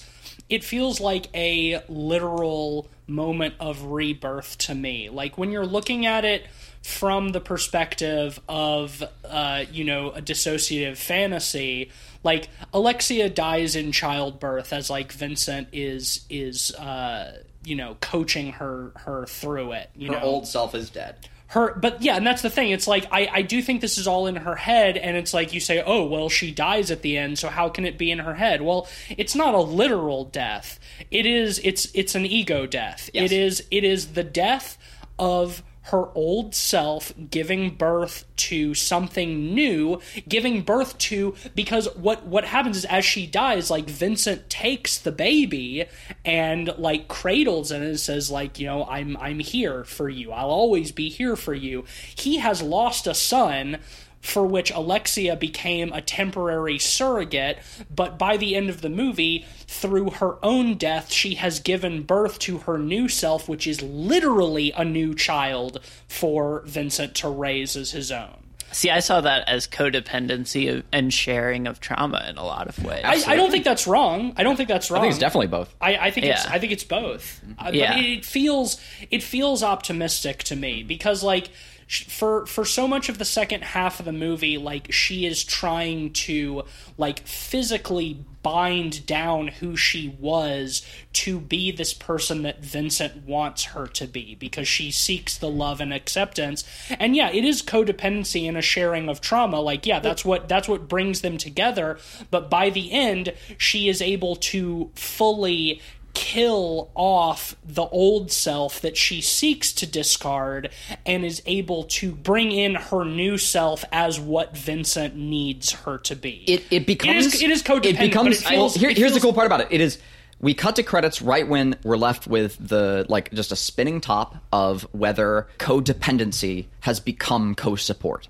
it feels like a literal moment of rebirth to me. Like when you're looking at it from the perspective of uh, you know a dissociative fantasy, like Alexia dies in childbirth as like Vincent is is uh, you know coaching her her through it. You know old self is dead. Her but yeah and that's the thing. It's like I, I do think this is all in her head and it's like you say oh well she dies at the end so how can it be in her head? Well it's not a literal death. It is it's it's an ego death. Yes. it is it is the death of her old self giving birth to something new giving birth to because what what happens is as she dies like Vincent takes the baby and like cradles it and says like you know I'm I'm here for you. I'll always be here for you. He has lost a son for which Alexia became a temporary surrogate, but by the end of the movie, through her own death, she has given birth to her new self, which is literally a new child for Vincent to raise as his own. see i saw that as codependency of, and sharing of trauma in a lot of ways I, I don't think that's wrong. I don't think that's wrong. I think it's definitely both. I, I think it's I think it's both. Uh, Yeah. But it feels it feels optimistic to me because like for for so much of the second half of the movie like she is trying to like physically bind down who she was to be this person that Vincent wants her to be because she seeks the love and acceptance. And yeah, it is codependency and a sharing of trauma. Like yeah, that's what that's what brings them together, but by the end she is able to fully kill off the old self that she seeks to discard and is able to bring in her new self as what Vincent needs her to be. It it becomes it is codependent, It becomes it feels- here- it here's the cool part about it. It is we cut to credits right when we're left with the like just a spinning top of whether codependency has become co-support,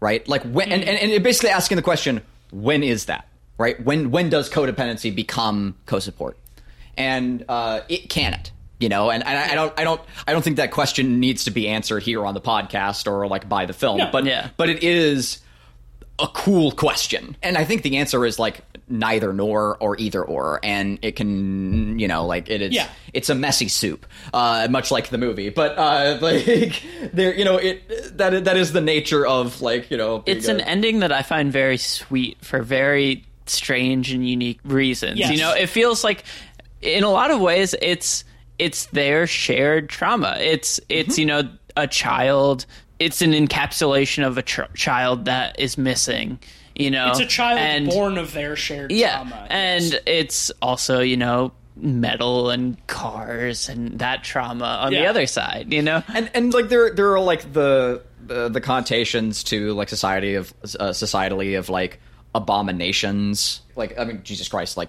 right? Like when mm-hmm. and, and, and it basically asking the question, when is that? Right? When when does codependency become co-support? And uh, it can it. You know, and, and I, I don't, I don't, I don't think that question needs to be answered here on the podcast or like by the film. No. but Yeah. but it is a cool question. And I think the answer is like neither nor or either or. And it can, you know, like it is, Yeah. it's a messy soup, uh, much like the movie. But, uh, [laughs] like, there, you know, it, that, that is the nature of like, you know, it's being an ending that I find very sweet for very strange and unique reasons. Yes. You know, it feels like in a lot of ways it's it's their shared trauma. It's it's Mm-hmm. you know a child. It's an encapsulation of a tr- child that is missing. You know, it's a child and, born of their shared Yeah, trauma. and yes. it's also you know metal and cars and that trauma on the other side. You know, and and like there there are like the the, the connotations to like society of uh, societally of like abominations like i mean jesus christ like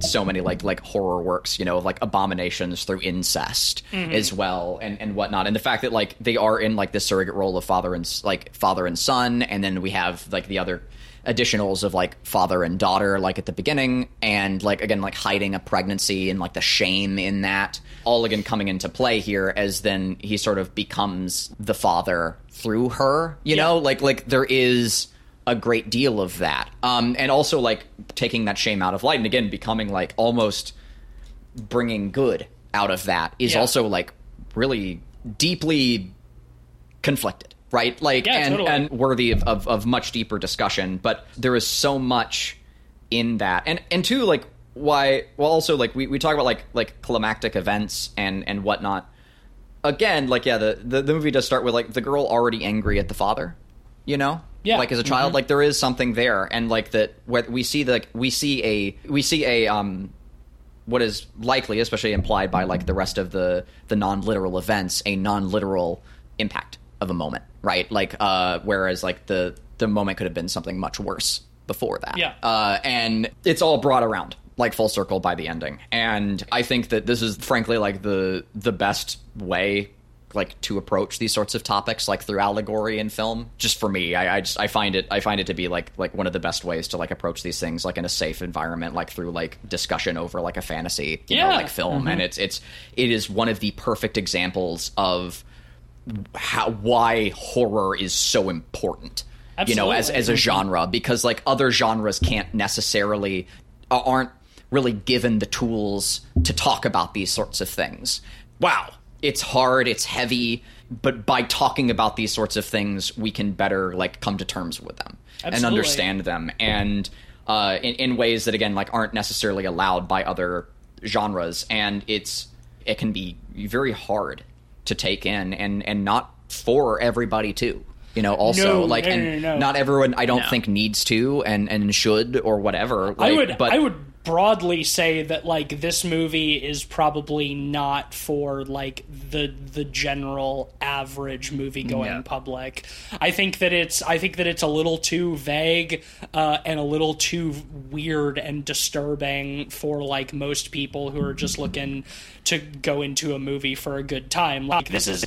so many like like horror works you know like abominations through incest mm-hmm. as well and and whatnot. And the fact that like they are in like this surrogate role of father and like father and son and then we have like the other additionals of like father and daughter like at the beginning and like again like hiding a pregnancy and like the shame in that all again coming into play here as then he sort of becomes the father through her you know? Like like there is a great deal of that um and also like taking that shame out of light and again becoming like almost bringing good out of that is Yeah. also like really deeply conflicted right like Yeah, and totally. and worthy of, of, of much deeper discussion but there is so much in that, and and two, like why? Well, also like we, we talk about like like climactic events and and whatnot. Again, like yeah, the, the the movie does start with like the girl already angry at the father, you know. Yeah. Like as a child, like there is something there, and like that. Where we see the we see a we see a um what is likely, especially implied by like the rest of the the non literal events, a non literal impact of a moment, right? Like uh whereas like the the moment could have been something much worse before that. Yeah. Uh and it's all brought around like full circle by the ending. And I think that this is frankly like the the best way like to approach these sorts of topics like through allegory in film just for me. I, I just i find it i find it to be like like one of the best ways to like approach these things like in a safe environment like through like discussion over like a fantasy you know Yeah. like film. And mm-hmm. it's it's it is one of the perfect examples of how why horror is so important you know as as a mm-hmm. genre. Because like other genres can't necessarily aren't really given the tools to talk about these sorts of things. Wow it's hard it's heavy but by talking about these sorts of things we can better like come to terms with them and understand them and uh, in, in ways that again like aren't necessarily allowed by other genres and it's it can be very hard to take in and and not for everybody too you know also No, like no, and no, no, no. not everyone i don't No. think needs to and and should or whatever I would but I would broadly say that like this movie is probably not for like the the general average movie going No. public. I think that it's I think that it's a little too vague uh, and a little too weird and disturbing for like most people who are just looking to go into a movie for a good time. Like this is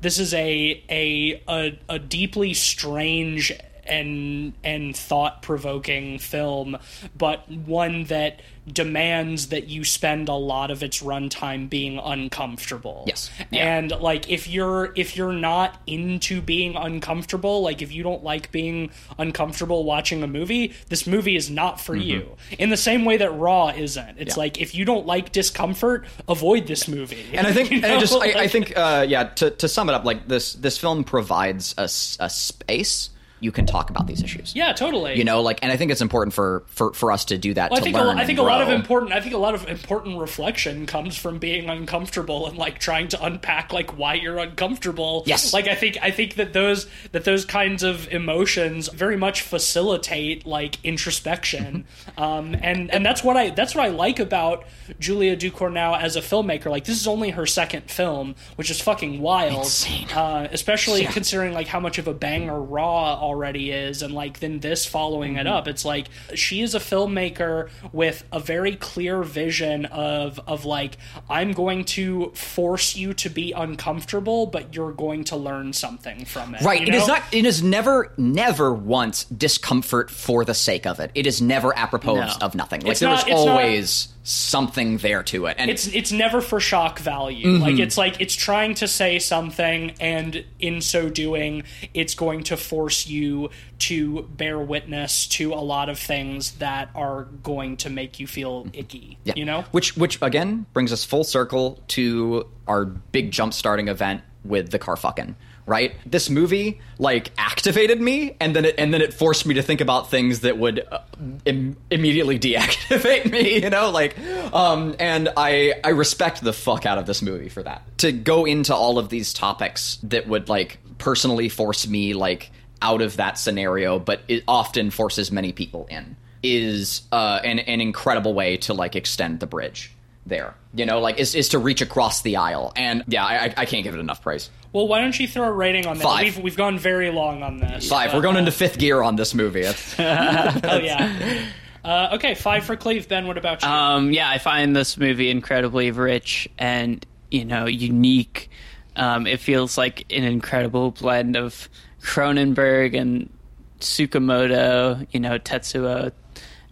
this is a a a, a deeply strange and and thought provoking film, but one that demands that you spend a lot of its runtime being uncomfortable. Yes. Yeah. And like if you're if you're not into being uncomfortable, like if you don't like being uncomfortable watching a movie, this movie is not for you. In the same way that Raw isn't. It's Mm-hmm. Yeah. like if you don't like discomfort, avoid this movie. [laughs] and I think [laughs] You and I just I, I think uh, yeah to to sum it up like this this film provides a, a space you can talk about these issues Yeah, totally. you know like and I think it's important for for for us to do that Well, I think learn lo- I think a lot of important I think a lot of important reflection comes from being uncomfortable and like trying to unpack like why you're uncomfortable. Yes. Like I think I think that those that those kinds of emotions very much facilitate like introspection. um and and that's what I that's what I like about Julia Ducournau as a filmmaker. Like this is only her second film, which is fucking wild. Insane. Uh, especially Yeah. considering like how much of a banger Raw already is, and like then this following it mm-hmm. up. It's like she is a filmmaker with a very clear vision of of like I'm going to force you to be uncomfortable, but you're going to learn something from it. Right. you It is not. It is never, never once discomfort for the sake of it. It is never apropos No. of nothing. Like It's there not- is it's not- always something there to it, and it's it's never for shock value. Mm-hmm. Like it's like it's trying to say something, and in so doing, it's going to force you to bear witness to a lot of things that are going to make you feel icky. Yeah. You know, which which again brings us full circle to our big jump starting event with the car fucking. Right, this movie like activated me, and then it and then it forced me to think about things that would uh, Im- immediately deactivate [laughs] me. You know, like, um, and I I respect the fuck out of this movie for that. To go into all of these topics that would like personally force me like out of that scenario, but it often forces many people in is uh, an an incredible way to like extend the bridge there. You know, like is is to reach across the aisle, and yeah, I, I- I can't give it enough praise. well, why don't you throw a rating on that? Five. We've we've gone very long on this. Five. We're going into fifth gear on this movie. [laughs] Oh yeah. Uh, okay, five for Cleve. Ben, what about you? Um, yeah, I find this movie incredibly rich and you know unique. Um, it feels like an incredible blend of Cronenberg and Tsukamoto, you know Tetsuo,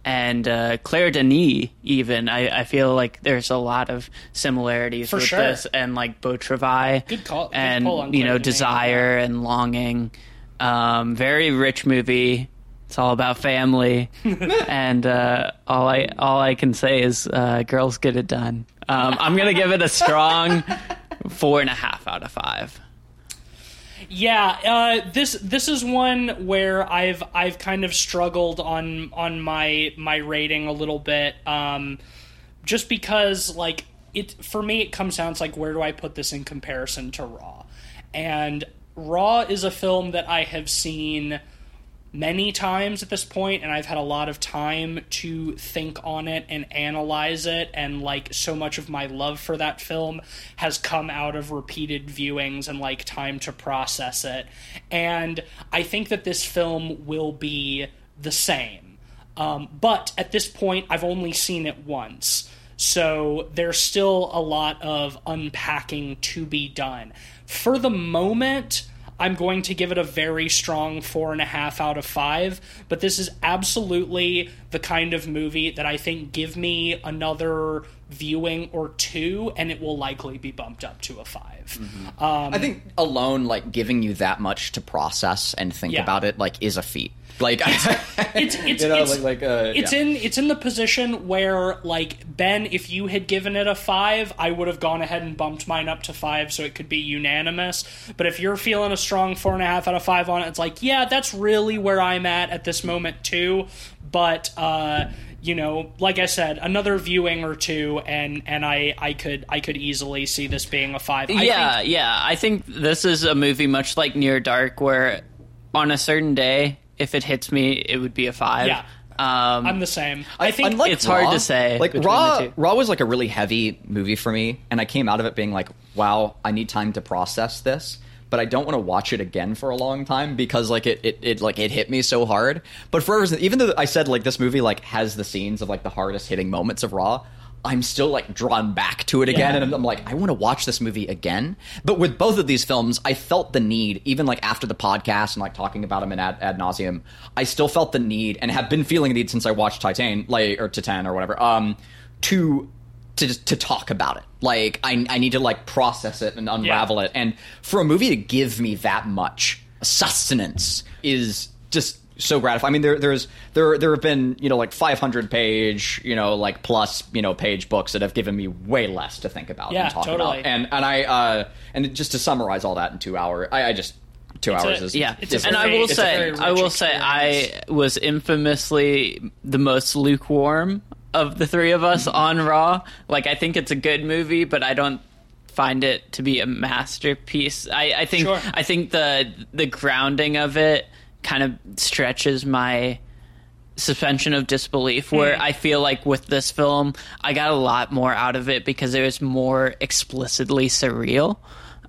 and uh, Claire Denis. Even I, I feel like there's a lot of similarities For with sure. this and like Beau Travail Good call- good and you know Denis. desire and longing. Um, very rich movie. It's all about family, [laughs] and uh, all I all I can say is, uh, girls get it done. Um, I'm gonna give it a strong [laughs] four and a half out of five. Yeah, uh, this this is one where I've I've kind of struggled on on my my rating a little bit, um, just because like it for me it comes down to like where do I put this in comparison to Raw, and Raw is a film that I have seen many times at this point and I've had a lot of time to think on it and analyze it and like so much of my love for that film has come out of repeated viewings and like time to process it. And I think that this film will be the same. Um, but at this point I've only seen it once. So there's still a lot of unpacking to be done. For the moment I'm going to give it a very strong four and a half out of five. But this is absolutely the kind of movie that I think give me another viewing or two, and it will likely be bumped up to a 5 Mm-hmm. Um, I think alone, like giving you that much to process and think Yeah. about it, like is a feat. Like [laughs] it's [laughs] it's you know, it's, like, like uh, it's yeah. in it's in the position where like Ben, if you had given it a five, I would have gone ahead and bumped mine up to five so it could be unanimous. But if you're feeling a strong four and a half out of five on it, it's like yeah, that's really where I'm at at this moment too. But uh, you know, like I said, another viewing or two, and and I I could I could easily see this being a five. I yeah, think, yeah. I think this is a movie much like Near Dark, where on a certain day, if it hits me, it would be a five. Yeah. Um, I'm the same. I think Unlike It's hard to say Like Raw. Raw was like a really heavy movie for me, and I came out of it being like, "Wow, I need time to process this." But I don't want to watch it again for a long time because like it, it, it like it hit me so hard. But for reason, even though I said like this movie like has the scenes of like the hardest hitting moments of Raw, I'm still like drawn back to it again, Yeah. and I'm like, I want to watch this movie again. But with both of these films, I felt the need, even like after the podcast and like talking about them in ad, ad nauseum, I still felt the need and have been feeling the need since I watched Titan, like or Titan or whatever, um, to to to talk about it. Like I I need to like process it and unravel it. And for a movie to give me that much sustenance is just so gratifying. I mean, there there's there there have been you know like 500 page you know like plus you know page books that have given me way less to think about Yeah, and talk totally. about. And and I uh and just to summarize all that in two hours, I, I just two hours a- is yeah, It's a and I will say, I will say, I was infamously the most lukewarm of the three of us on [laughs] Raw. Like, I think it's a good movie, but I don't find it to be a masterpiece. I, I think, Sure. I think the the grounding of it kind of stretches my suspension of disbelief where Hmm. I feel like with this film I got a lot more out of it because it was more explicitly surreal.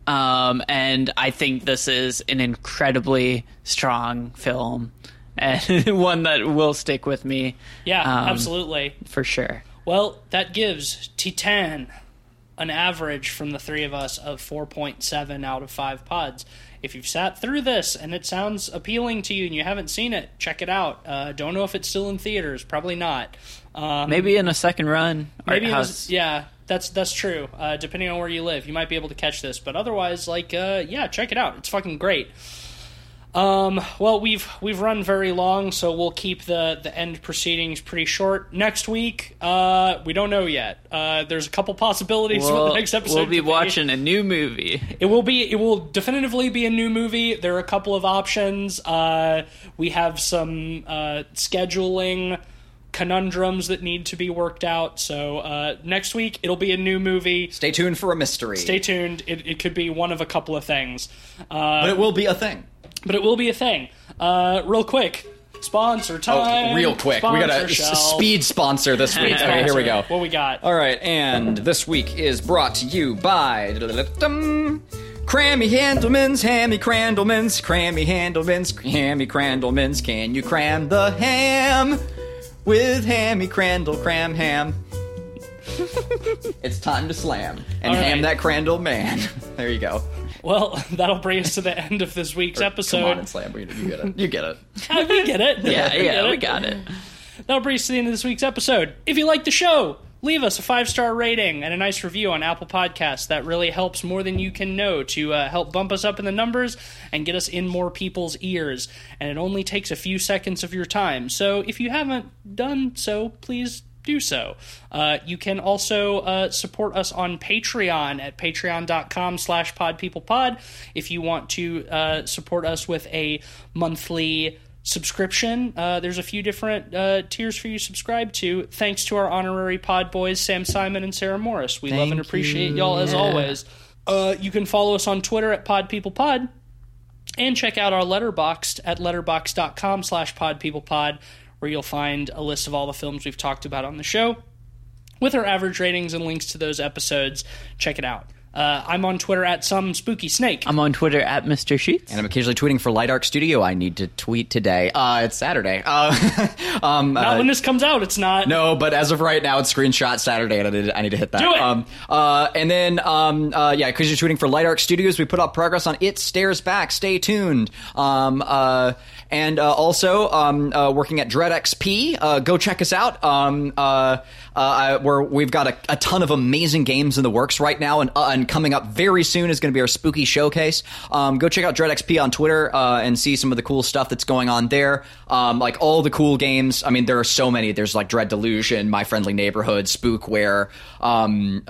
Um, and I think this is an incredibly strong film [laughs] and one that will stick with me yeah, um, absolutely. for sure. Well, that gives Titan an average from the three of us of 4.7 out of 5 pods. If you've sat through this and it sounds appealing to you and you haven't seen it, check it out. Uh, don't know if it's still in theaters. Probably not. Um, Maybe in a second run. maybe it was, yeah, that's that's true. Uh, depending on where you live, you might be able to catch this. But otherwise, like, uh, yeah, check it out. It's fucking great. Um, well, we've we've run very long, so we'll keep the the end proceedings pretty short. Next week, uh, we don't know yet. Uh, there's a couple possibilities for We'll, the next episode. we'll be could watching a new movie. It will be. It will definitively be a new movie. There are a couple of options. Uh, we have some uh, scheduling conundrums that need to be worked out. So uh, next week it'll be a new movie. stay tuned for a mystery. Stay tuned. It, it could be one of a couple of things. but it will be a thing. But it will be a thing. Uh, real quick, sponsor time. Oh, real quick, we got a Sponsor s- speed sponsor this week. [laughs] okay, here we go. What we got? All right, and this week is brought to you by Crammy Handelmans, Hammy Crandlemans, Crammy Handelmans, Hammy Crandlemans. Can you cram the ham with Hammy Crandle Cram Ham? It's time to slam and All ham that Crandall man. [laughs] there you go. Well, that'll bring us to the end of this week's episode. Come on and slam. You get it. You get it. [laughs] We get it. [laughs] Yeah, We yeah, we got it. That'll bring us to the end of this week's episode. If you like the show, leave us a five star rating and a nice review on Apple Podcasts. That really helps more than you can know to uh, help bump us up in the numbers and get us in more people's ears. And it only takes a few seconds of your time. So if you haven't done so, please do so. Uh, you can also uh, support us on Patreon at patreon.com slash podpeoplepod if you want to uh, support us with a monthly subscription. Uh, there's a few different uh, tiers for you to subscribe to. Thanks to our honorary pod boys, Sam Simon and Sarah Morris. We love and appreciate you. y'all as Yeah. always. Uh, you can follow us on Twitter at podpeoplepod and check out our letterboxd at letterboxd.com slash podpeoplepod where you'll find a list of all the films we've talked about on the show with our average ratings and links to those episodes check it out uh, i'm on twitter at some spooky snake I'm on Twitter at Mr. Sheets. And I'm occasionally tweeting for Light Arc Studio. I need to tweet today. Uh, it's Saturday. Uh, [laughs] um, not uh, when this comes out it's not No, but as of right now, it's screenshot Saturday, and I need, I need to hit that. Do it! Um, uh, and then, um, uh, yeah, because you're tweeting for Light Arc Studios, we put up progress on It Stares Back. Stay tuned. Um, uh, and uh, also um, uh, working at Dread XP. Uh, go check us out. Um, uh, uh, where we've got a, a ton of amazing games in the works right now, and, and coming up very soon is going to be our spooky showcase. Um, go check out Dread XP on Twitter and see some of the cool stuff that's going on there. Um, like all the cool games. I mean, there are so many. There's like Dread Delusion, My Friendly Neighborhood, Spookware, um,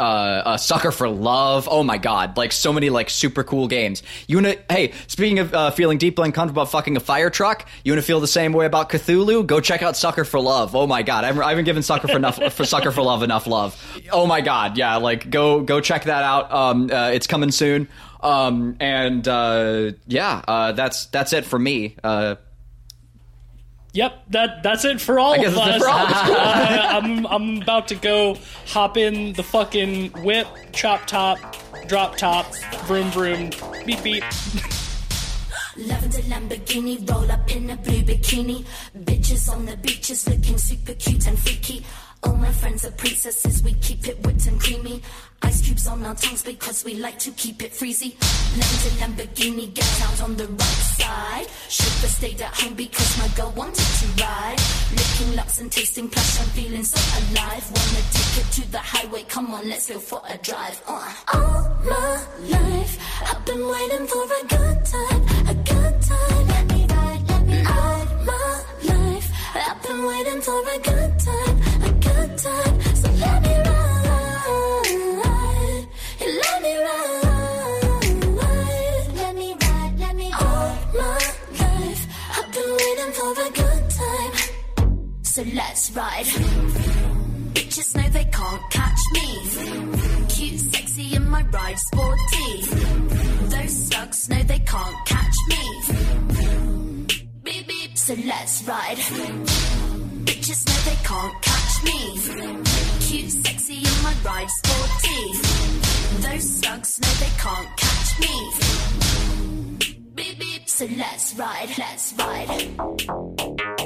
Sucker for Love. Oh my god, like so many like super cool games. You wanna? Hey, speaking of feeling deeply uncomfortable about fucking a fire truck, you wanna feel the same way about Cthulhu? Go check out Sucker for Love. Oh my god, I haven't, given Sucker for enough [laughs] for Sucker for Love enough love. Oh my god, yeah, like go go check that out. Um, uh, it's coming soon. Um, and uh, yeah, uh, that's that's it for me. Uh, yep that that's it for all of us [laughs] all uh, I'm, I'm about to go hop in the fucking whip chop top drop top vroom vroom beep beep [laughs] Lavender Lamborghini, roll up in a blue bikini. Bitches on the beaches looking super cute and freaky. All my friends are princesses, we keep it whipped and creamy. Ice cubes on our tongues because we like to keep it freezy. Lavender Lamborghini, get out on the right side. Chauffeur stayed at home because my girl wanted to ride. Licking lips and tasting plush, I'm feeling so alive. Wanna take it to the highway, come on, let's go for a drive. Uh. All my life, I've been waiting for a good time, a So let me ride, let me ride, let me ride, let me ride my life. I've been waiting for a good time. So let's ride. Bitches know they can't catch me. Cute, sexy, in my ride, sporty. Those slugs know they can't catch me. Beep beep. So let's ride. Bitches know they can't catch me. Cute, sexy, in my ride, sporty. Those slugs know they can't catch me. Beep beep. So let's ride, let's ride.